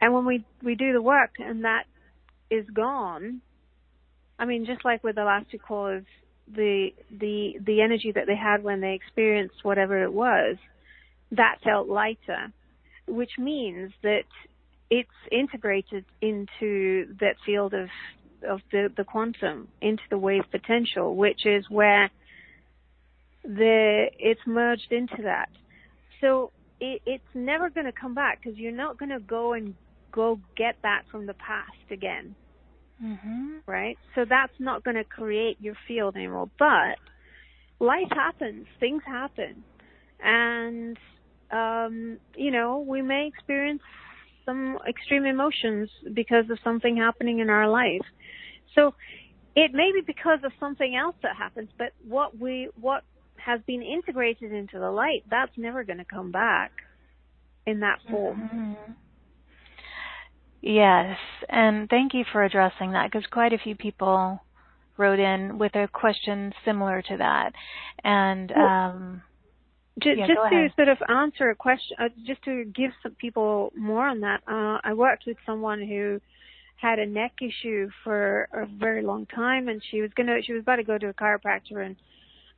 And when we we do the work and that is gone, I mean, just like with the last two callers, the the the energy that they had when they experienced whatever it was, that felt lighter, which means that it's integrated into that field of of the, the quantum into the wave potential, which is where the it's merged into that. So it, it's never going to come back because you're not going to go and go get that from the past again. Mm-hmm. Right? So that's not going to create your field anymore. But life happens, things happen. And um, you know, we may experience some extreme emotions because of something happening in our life. So it may be because of something else that happens, but what we what has been integrated into the light, that's never going to come back in that form. Mm-hmm. Yes, and thank you for addressing that because quite a few people wrote in with a question similar to that, and um, just, yeah, just to sort of answer a question, uh, just to give some people more on that, uh, I worked with someone who had a neck issue for a very long time, and she was gonna, she was about to go to a chiropractor, and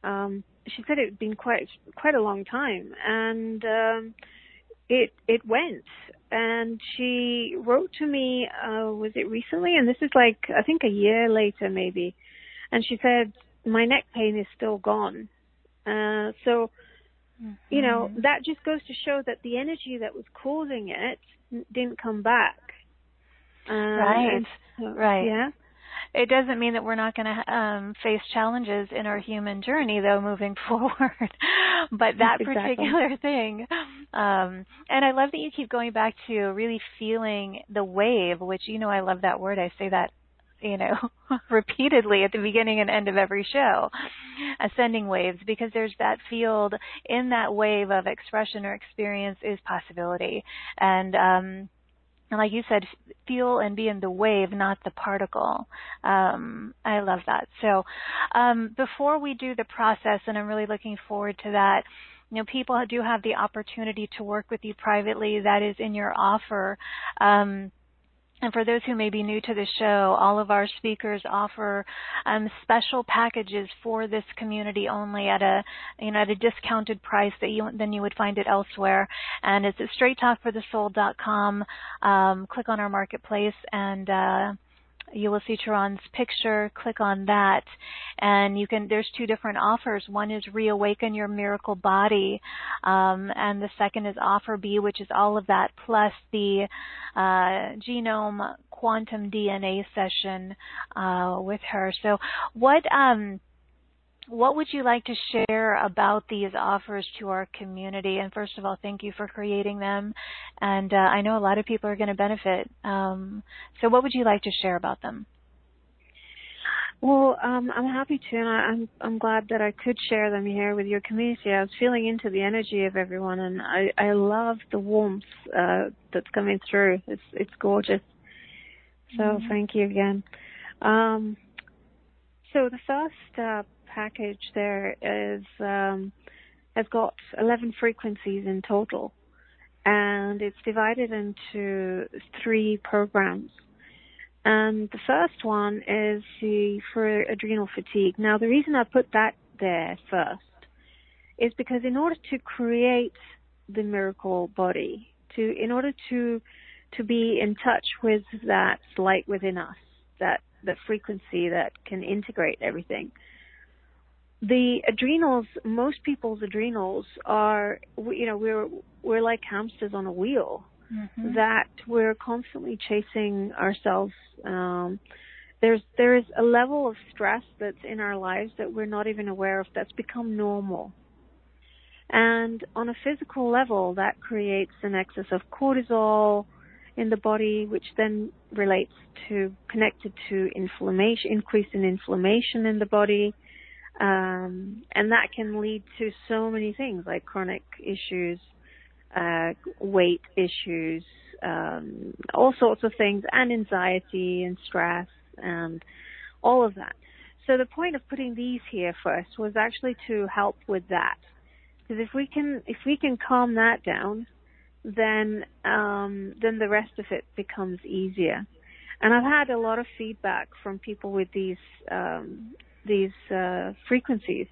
um, she said it had been quite, quite a long time, and um, it, it went, and she wrote to me, uh, was it recently? And this is like, I think a year later, maybe, and she said my neck pain is still gone. Uh, so Mm-hmm. You know, mm-hmm. that just goes to show that the energy that was causing it didn't come back. Um, right. So, right. Yeah. It doesn't mean that we're not going to um, face challenges in our human journey, though, moving forward. but that exactly. particular thing, um, and I love that you keep going back to really feeling the wave, which you know I love that word. I say that you know, repeatedly at the beginning and end of every show, ascending waves, because there's that field in that wave of expression or experience is possibility. And, um, and like you said, feel and be in the wave, not the particle. Um, I love that. So, um, before we do the process, and I'm really looking forward to that, you know, people do have the opportunity to work with you privately. That is in your offer. Um, and for those who may be new to the show, all of our speakers offer um, special packages for this community only at a you know at a discounted price that you than you would find it elsewhere. And it's at straighttalkforthesoul.com. Um, click on our marketplace and uh, you will see Charan's picture. Click on that, and you can. There's two different offers. One is reawaken your miracle body, um, and the second is offer B, which is all of that plus the uh, genome quantum DNA session uh, with her. So, what? Um, what would you like to share about these offers to our community? And first of all, thank you for creating them. And uh, I know a lot of people are going to benefit. Um, so, what would you like to share about them? Well, um, I'm happy to, and I, I'm I'm glad that I could share them here with your community. I was feeling into the energy of everyone, and I I love the warmth uh, that's coming through. It's it's gorgeous. So mm-hmm. thank you again. Um, so the first uh, package there is um, has got 11 frequencies in total, and it's divided into three programs. And the first one is the for adrenal fatigue. Now, the reason I put that there first is because in order to create the miracle body, to in order to to be in touch with that light within us, that the frequency that can integrate everything. The adrenals, most people's adrenals are, you know, we're we're like hamsters on a wheel mm-hmm. that we're constantly chasing ourselves. Um, there's there is a level of stress that's in our lives that we're not even aware of that's become normal. And on a physical level, that creates an excess of cortisol in the body, which then relates to connected to inflammation, increase in inflammation in the body, um, and that can lead to so many things like chronic issues uh, weight issues, um, all sorts of things, and anxiety and stress and all of that. So the point of putting these here first was actually to help with that, because if we can if we can calm that down, then um, then the rest of it becomes easier. And I've had a lot of feedback from people with these um, these uh, frequencies.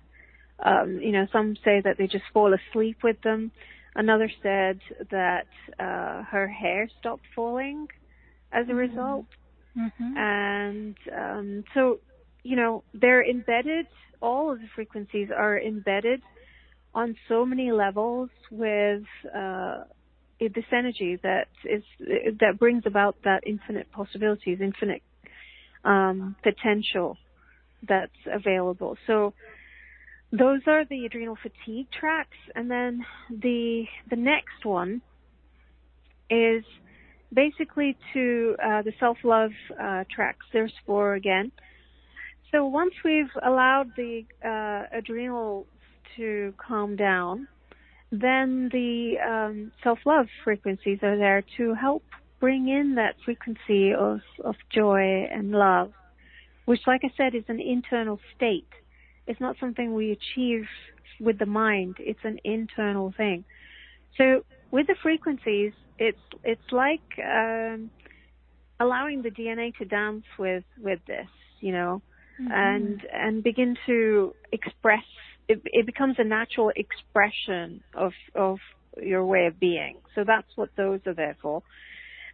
Um, you know, some say that they just fall asleep with them. Another said that uh, her hair stopped falling as a mm-hmm. result. Mm-hmm. And um, so, you know, they're embedded, all of the frequencies are embedded on so many levels with uh, this energy that is that brings about that infinite possibilities, infinite um, potential that's available. So those are the adrenal fatigue tracks, and then the the next one is basically to uh, the self love uh, tracks. There's four again. So once we've allowed the uh, to calm down, then the um, self love frequencies are there to help bring in that frequency of of joy and love, which, like I said, is an internal state it's not something we achieve with the mind. It's an internal thing. So with the frequencies, it's it's like um, allowing the DNA to dance with with this, you know, mm-hmm. and and begin to express. It, it becomes a natural expression of of your way of being. So that's what those are there for.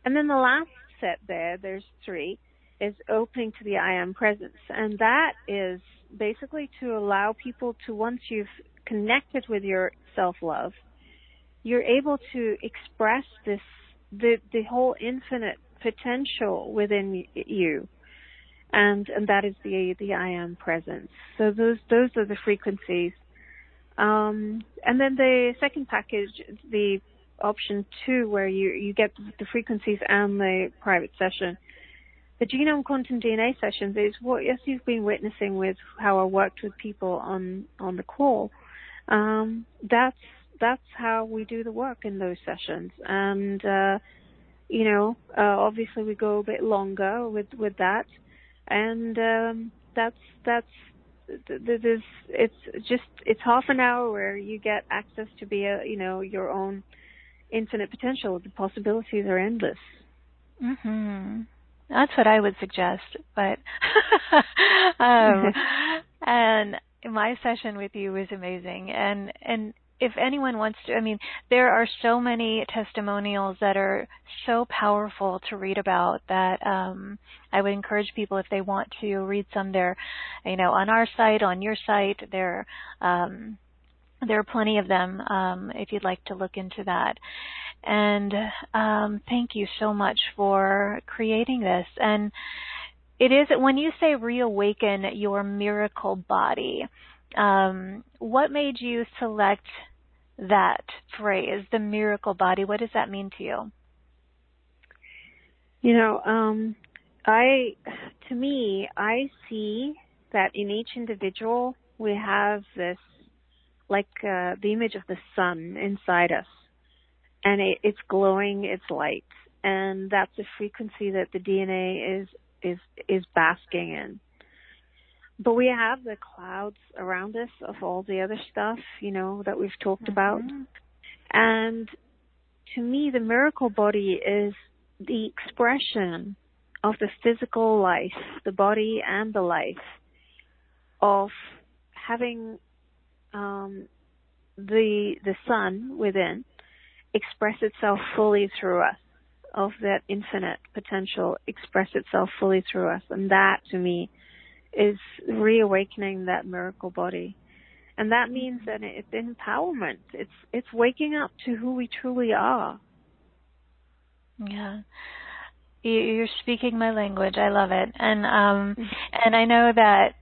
And then the last set there, there's three, is opening to the I am presence, and that is basically to allow people to once you've connected with your self love, you're able to express this the the whole infinite potential within you. And and that is the the I am presence. So those those are the frequencies. Um, and then the second package, the option two, where you you get the frequencies and the private session the genome quantum DNA sessions is what yes you've been witnessing with how I worked with people on on the call. Um, that's that's how we do the work in those sessions, and uh, you know uh, obviously we go a bit longer with with that, and um, that's that's there's it's just it's half an hour where you get access to be a you know your own infinite potential. The possibilities are endless. Mhm. That's what I would suggest. But um, and my session with you was amazing, and and if anyone wants to, I mean, there are so many testimonials that are so powerful to read about that um, I would encourage people if they want to read some there, you know, on our site, on your site, there. Um, there are plenty of them um, if you'd like to look into that. And um, thank you so much for creating this. And it is when you say reawaken your miracle body. Um, what made you select that phrase, the miracle body? What does that mean to you? You know, um, I, to me, I see that in each individual we have this like uh, the image of the sun inside us and it, it's glowing it's light. And that's the frequency that the DNA is is is basking in. But we have the clouds around us of all the other stuff you know that we've talked mm-hmm. about. And to me the miracle body is the expression of the physical life the body and the life of having um, the the sun within express itself fully through us, of that infinite potential express itself fully through us, and that to me is reawakening that miracle body, and that means that it's empowerment. It's it's waking up to who we truly are. Yeah you're speaking my language. I love it. And um mm-hmm. and I know that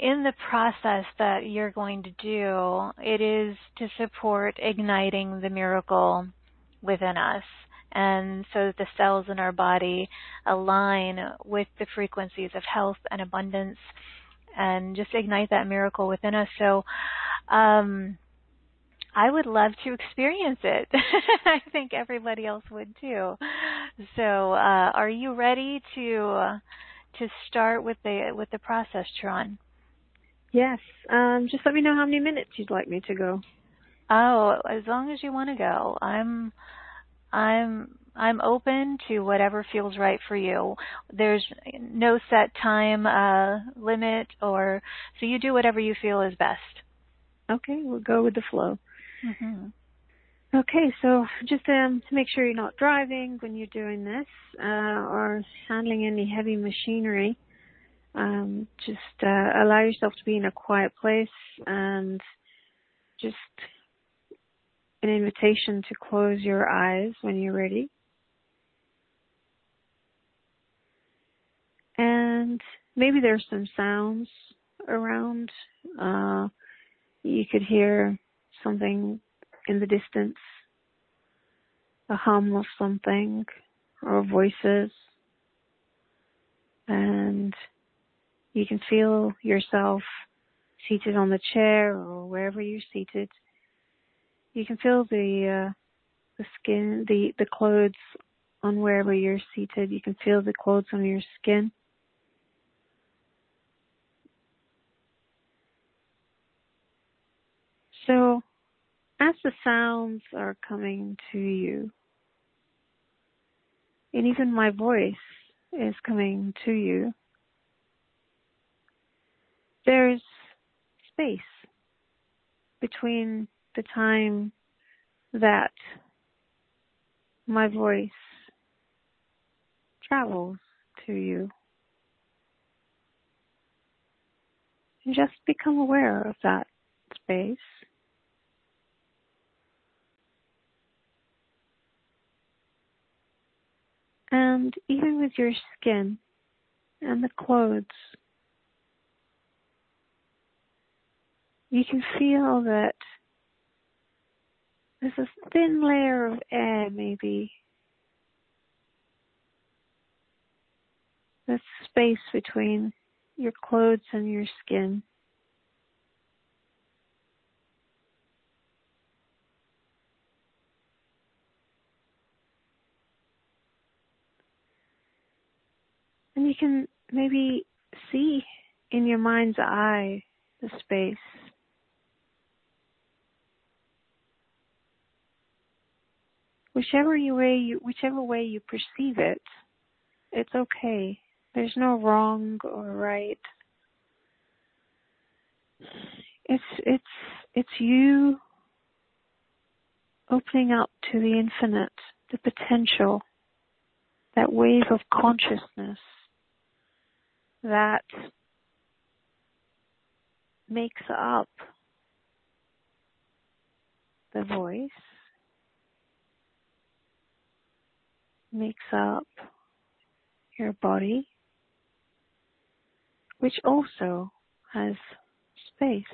in the process that you're going to do, it is to support igniting the miracle within us. And so that the cells in our body align with the frequencies of health and abundance and just ignite that miracle within us. So, um, I would love to experience it. I think everybody else would too. So, uh, are you ready to uh, to start with the with the process, Charan? Yes. Um, just let me know how many minutes you'd like me to go. Oh, as long as you want to go. I'm I'm I'm open to whatever feels right for you. There's no set time uh limit or so you do whatever you feel is best. Okay, we'll go with the flow. Mm-hmm. Okay, so just um, to make sure you're not driving when you're doing this uh, or handling any heavy machinery, um, just uh, allow yourself to be in a quiet place and just an invitation to close your eyes when you're ready. And maybe there's some sounds around. Uh, you could hear something in the distance, a hum of something, or voices. And you can feel yourself seated on the chair or wherever you're seated. You can feel the uh, the skin, the the clothes on wherever you're seated. You can feel the clothes on your skin. So, as the sounds are coming to you, and even my voice is coming to you, there's space between the time that my voice travels to you. And just become aware of that space. And even with your skin and the clothes you can feel that there's a thin layer of air maybe that's space between your clothes and your skin. And you can maybe see in your mind's eye the space whichever way you whichever way you perceive it, it's okay. There's no wrong or right. It's it's it's you opening up to the infinite, the potential, that wave of consciousness that makes up the voice makes up your body, which also has space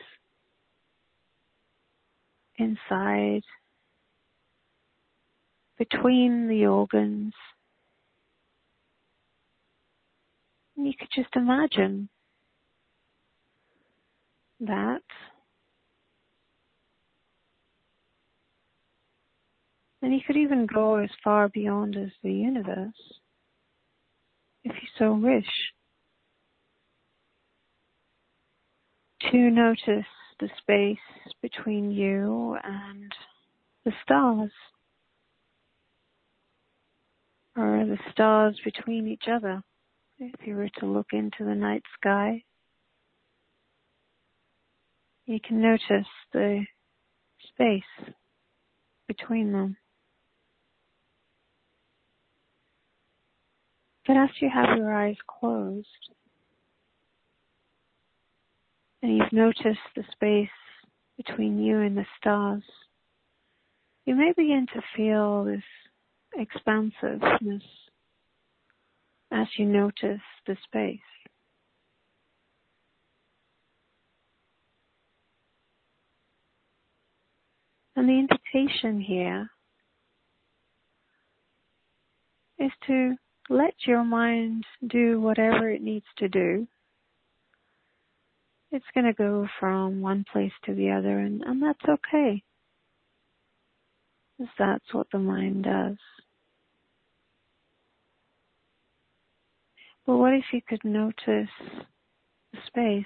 inside, between the organs. You could just imagine that. And you could even go as far beyond as the universe, if you so wish, to notice the space between you and the stars, or the stars between each other, if you were to look into the night sky you can notice the space between them. But after you have your eyes closed and you've noticed the space between you and the stars, you may begin to feel this expansiveness as you notice the space. And the invitation here is to let your mind do whatever it needs to do. It's going to go from one place to the other, and, and that's okay. Because that's what the mind does. But what if you could notice the space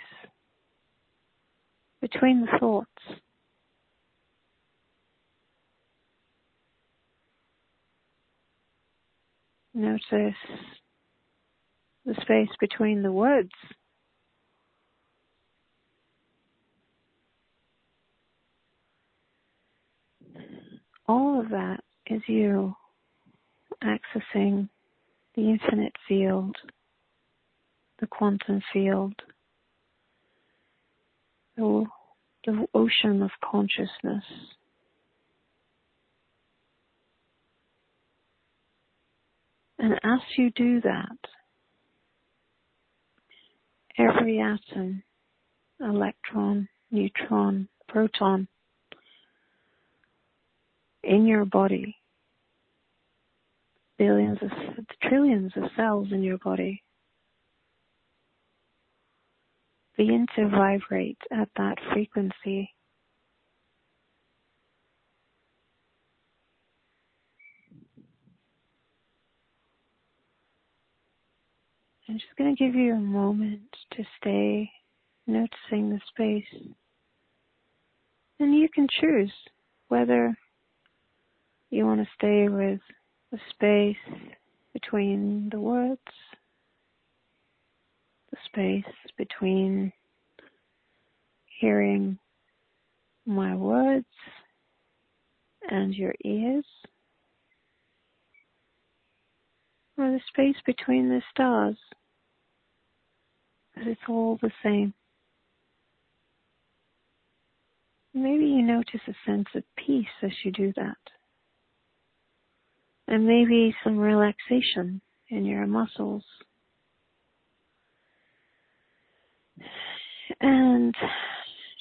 between the thoughts? Notice the space between the words. All of that is you accessing the infinite field, the quantum field, the, the ocean of consciousness. And as you do that, every atom, electron, neutron, proton in your body, billions of trillions of cells in your body begin to vibrate at that frequency I'm just going to give you a moment to stay noticing the space. And you can choose whether you want to stay with the space between the words, the space between hearing my words and your ears, or the space between the stars but it's all the same. Maybe you notice a sense of peace as you do that. And maybe some relaxation in your muscles. And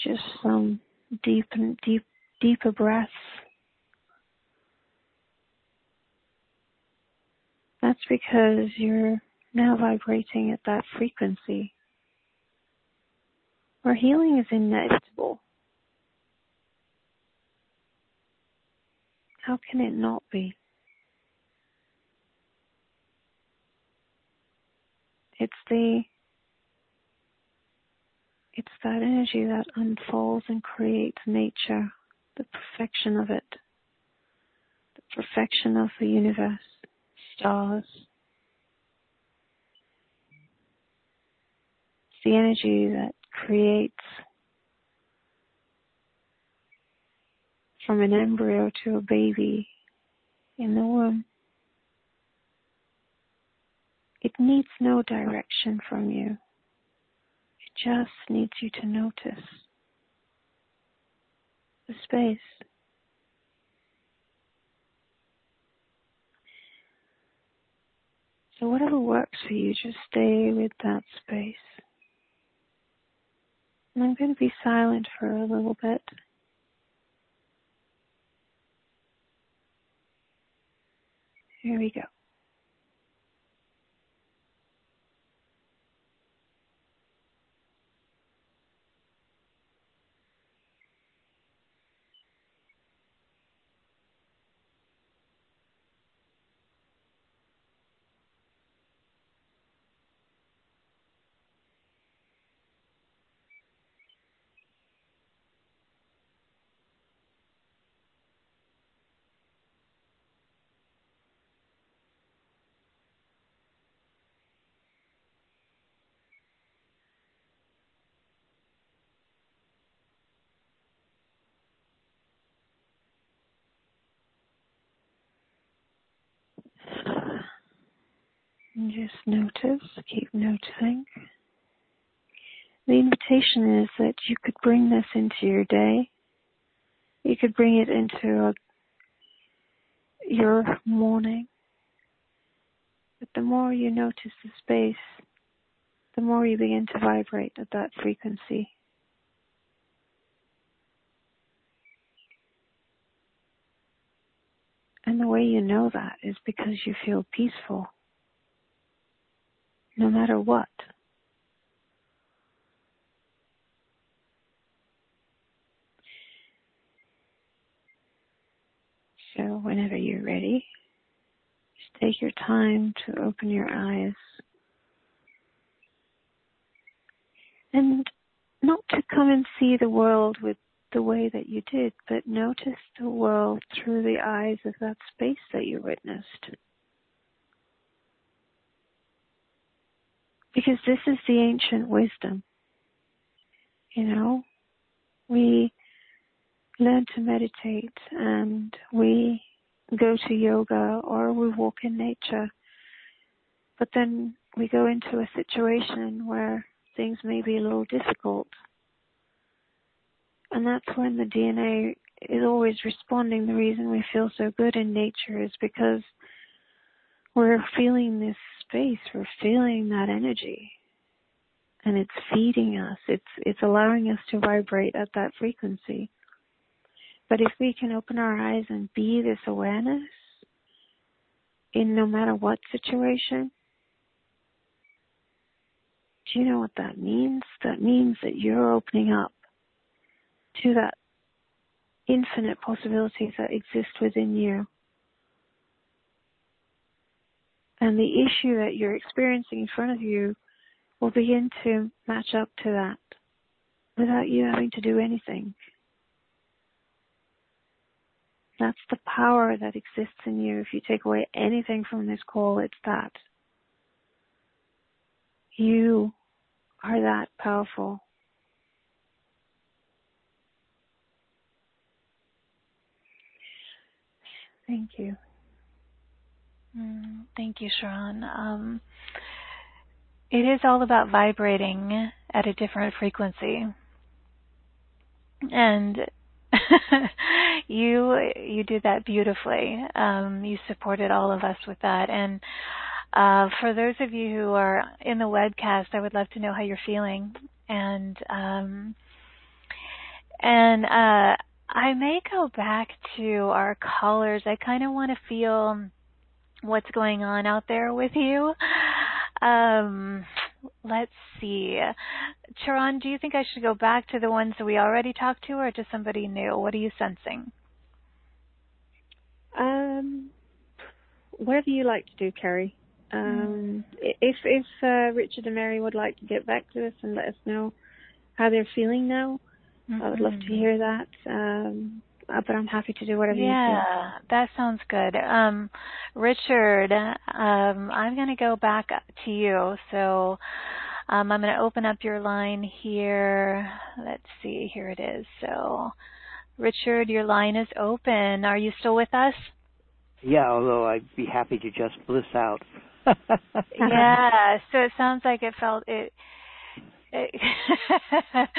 just some deep and deep, deeper breaths. That's because you're now vibrating at that frequency where healing is inevitable. How can it not be? It's the it's that energy that unfolds and creates nature, the perfection of it, the perfection of the universe, stars. It's the energy that creates from an embryo to a baby in the womb. It needs no direction from you. It just needs you to notice the space. So whatever works for you, just stay with that space. And I'm going to be silent for a little bit. Here we go. And just notice, keep noticing. The invitation is that you could bring this into your day. You could bring it into a, your morning. But the more you notice the space, the more you begin to vibrate at that frequency. And the way you know that is because you feel peaceful no matter what. So whenever you're ready, just take your time to open your eyes. And not to come and see the world with the way that you did, but notice the world through the eyes of that space that you witnessed. Because this is the ancient wisdom. You know, we learn to meditate and we go to yoga or we walk in nature. But then we go into a situation where things may be a little difficult. And that's when the DNA is always responding. The reason we feel so good in nature is because we're feeling this space, we're feeling that energy. And it's feeding us. It's it's allowing us to vibrate at that frequency. But if we can open our eyes and be this awareness in no matter what situation, do you know what that means? That means that you're opening up to that infinite possibilities that exist within you. And the issue that you're experiencing in front of you will begin to match up to that without you having to do anything. That's the power that exists in you. If you take away anything from this call, it's that. You are that powerful. Thank you. Mm, thank you, Charan. Um, it is all about vibrating at a different frequency. And you you did that beautifully. Um, you supported all of us with that. And uh, for those of you who are in the webcast, I would love to know how you're feeling. And um, and uh, I may go back to our callers. I kind of want to feel what's going on out there with you. Um, let's see. Charan, do you think I should go back to the ones that we already talked to or to somebody new? What are you sensing? Um, whatever you like to do, Cari. Um, if if uh, Richard and Mary would like to get back to us and let us know how they're feeling now, mm-hmm. I would love to mm-hmm. hear that. Um, uh, but I'm happy to do whatever yeah, you Yeah, that sounds good. Um, Richard, um, I'm going to go back to you. So um, I'm going to open up your line here. Let's see, here it is. So, Richard, your line is open. Are you still with us? Yeah, although I'd be happy to just bliss out. yeah, so it sounds like it felt it. it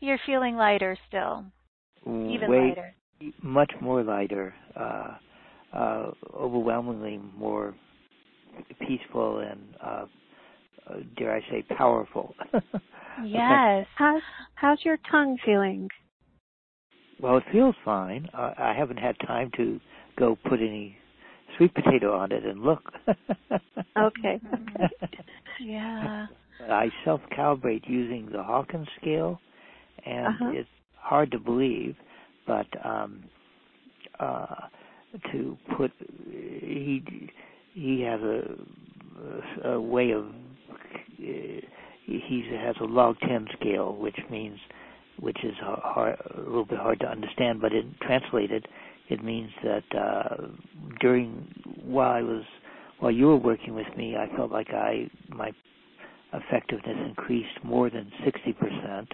you're feeling lighter still, even Way, lighter. Much more lighter, uh, uh, overwhelmingly more peaceful and, uh, uh dare I say, powerful. yes. How's how's your tongue feeling? Well, it feels fine. Uh, I haven't had time to go put any sweet potato on it and look. okay. yeah. I self calibrate using the Hawkins scale, and uh-huh. it's hard to believe, but um, uh, to put he he has a, a way of he has a log 10 scale, which means which is hard, a little bit hard to understand, but in translated, it means that uh, during while I was while you were working with me, I felt like I my effectiveness increased more than 60%.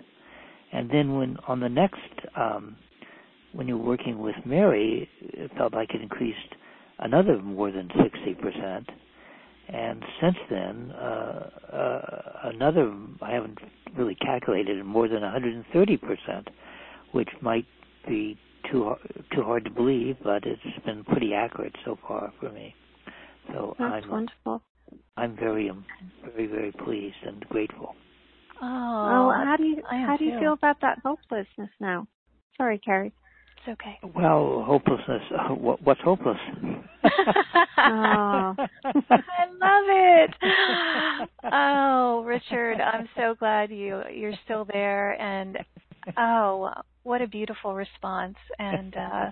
And then when on the next um, when you were working with Mary, it felt like it increased another more than 60%. And since then, uh, uh, another I haven't really calculated more than 130 percent, which might be too too hard to believe, but it's been pretty accurate so far for me. So That's I'm wonderful. I'm very um, very very pleased and grateful. Oh, Oh, how do you how do you feel about that hopelessness now? Sorry, Cari. It's okay. Well, hopelessness. Uh, what, what's hopeless? Oh. I love it. Oh, Richard, I'm so glad you you're still there and oh, what a beautiful response and uh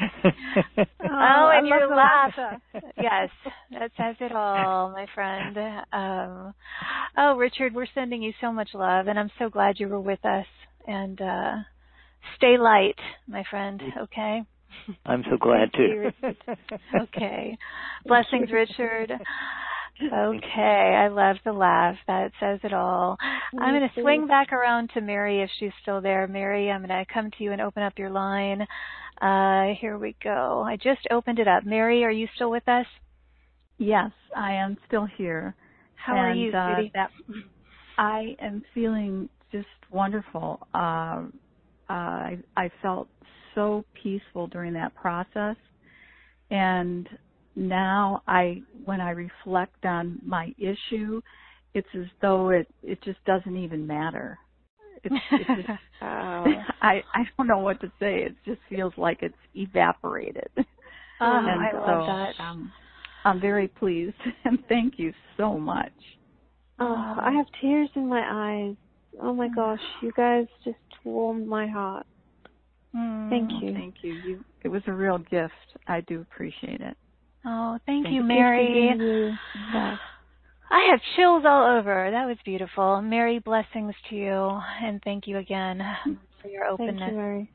Oh, Oh, and I your love laugh. yes, that says it all, my friend. Um, oh, Richard, we're sending you so much love, and I'm so glad you were with us. And uh, stay light, my friend. Okay. I'm so glad Thank you, to. Okay. Blessings, Richard. Okay, I love the laugh. That says it all. I'm going to swing back around to Mary if she's still there. Mary, I'm going to come to you and open up your line. Uh, here we go. I just opened it up. Mary, are you still with us? Yes, I am still here. How are and, you, uh. That, I am feeling just wonderful. Uh, uh, I, I felt so peaceful during that process, and now I, when I reflect on my issue, it's as though it it just doesn't even matter. It's, it just, oh. I I don't know what to say. It just feels like it's evaporated. Oh, and I so, love that. Um, I'm very pleased, and thank you so much. Oh, I have tears in my eyes. Oh my gosh, you guys just warmed my heart. Mm. Thank you. Thank you. You. It was a real gift. I do appreciate it. Oh, thank, Thank you, you. Mary. Thank you. Yes. I have chills all over. That was beautiful. Mary, blessings to you, and thank you again for your openness. Thank openness. you, Mary.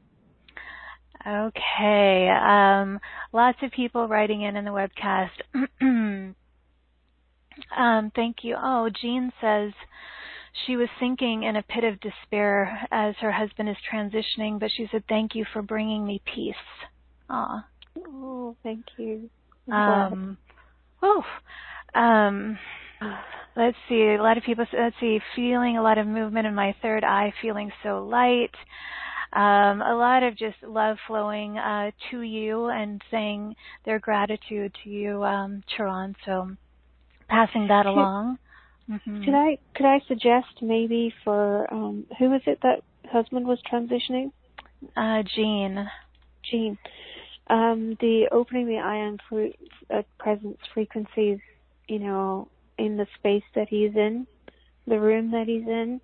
Okay. Um, lots of people writing in in the webcast. um, thank you. Oh, Jean says she was sinking in a pit of despair as her husband is transitioning, but she said, "Thank you for bringing me peace." Aw. Oh, thank you. Um, oh, um, let's see. A lot of people. Let's see. Feeling a lot of movement in my third eye. Feeling so light. Um, a lot of just love flowing uh, to you and saying their gratitude to you, um, Charan. So passing that along. Mhm. Could I could I suggest maybe for um who was it that husband was transitioning? Uh, Jean. Jean. Um, the opening the ion fre- uh, presence frequencies, you know, in the space that he's in, the room that he's in.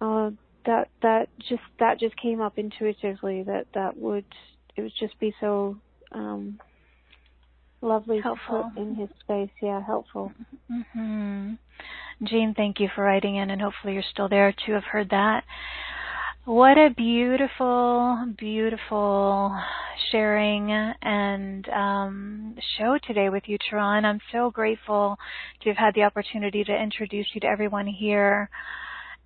Uh, that that just that just came up intuitively that that would it would just be so um lovely Helpful. in his space. Yeah, helpful. hmm Jean, thank you for writing in, and hopefully you're still there to have heard that. What a beautiful, beautiful sharing and um, show today with you, Charan. I'm so grateful to have had the opportunity to introduce you to everyone here.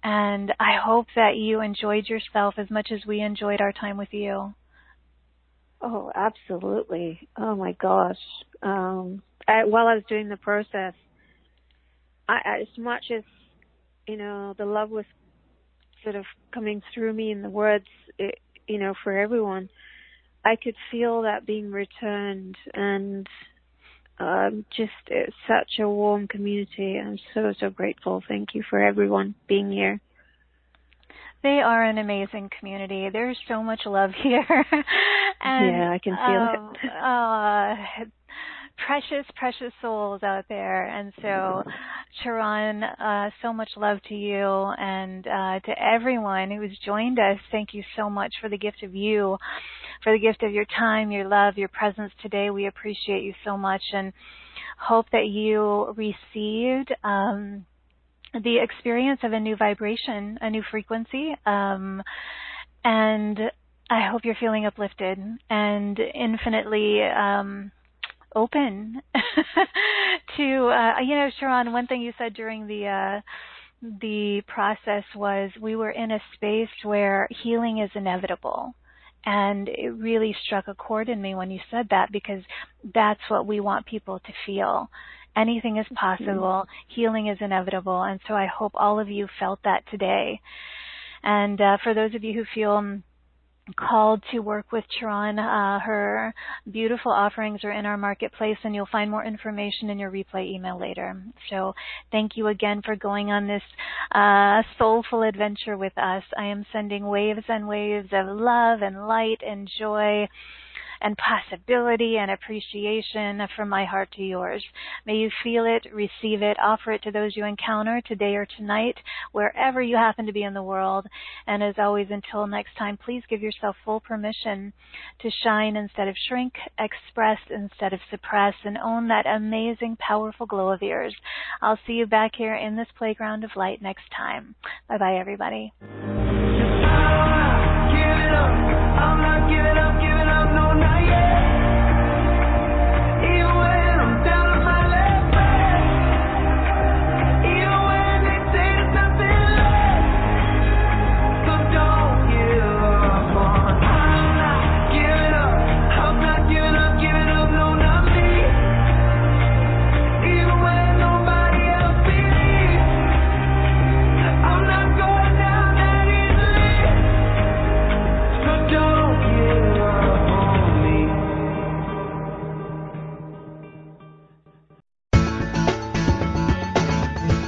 And I hope that you enjoyed yourself as much as we enjoyed our time with you. Oh, absolutely. Oh my gosh. Um, I, while I was doing the process, I, as much as you know, the love was sort of coming through me in the words, it, you know, for everyone. I could feel that being returned, and um, just it's such a warm community. I'm so so grateful. Thank you for everyone being here. They are an amazing community. There's so much love here. and Yeah, I can feel um, it. uh, precious, precious souls out there. And so, Charan, uh, so much love to you and uh, to everyone who has joined us. Thank you so much for the gift of you, for the gift of your time, your love, your presence today. We appreciate you so much and hope that you received. Um, the experience of a new vibration, a new frequency, um, and I hope you're feeling uplifted and infinitely um, open to, uh, you know, Charan. One thing you said during the uh, the process was we were in a space where healing is inevitable. And it really struck a chord in me when you said that because that's what we want people to feel anything is possible. Healing is inevitable. And so I hope all of you felt that today. And uh, for those of you who feel called to work with Charan. Uh, her beautiful offerings are in our marketplace, and you'll find more information in your replay email later. So, thank you again for going on this uh, soulful adventure with us. I am sending waves and waves of love and light and joy and possibility and appreciation from my heart to yours. May you feel it, receive it, offer it to those you encounter today or tonight, wherever you happen to be in the world. And as always, until next time, please give yourself full permission to shine instead of shrink, express instead of suppress, and own that amazing, powerful glow of yours. I'll see you back here in this playground of light next time. Bye bye, everybody.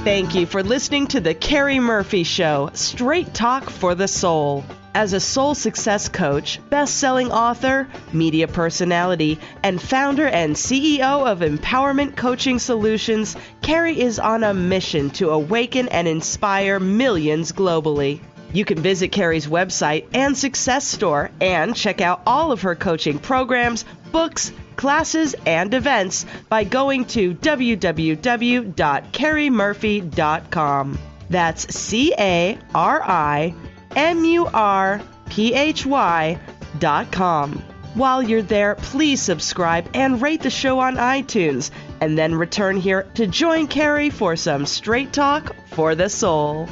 Thank you for listening to The Cari Murphy Show, straight talk for the soul. As a soul success coach, best selling author, media personality, and founder and CEO of Empowerment Coaching Solutions, Cari is on a mission to awaken and inspire millions globally. You can visit Cari's website and success store and check out all of her coaching programs, books, classes, and events by going to www.carimurphy.com. That's C A R I M U R P H Y dot com. While you're there, please subscribe and rate the show on iTunes, and then return here to join Cari for some straight talk for the soul.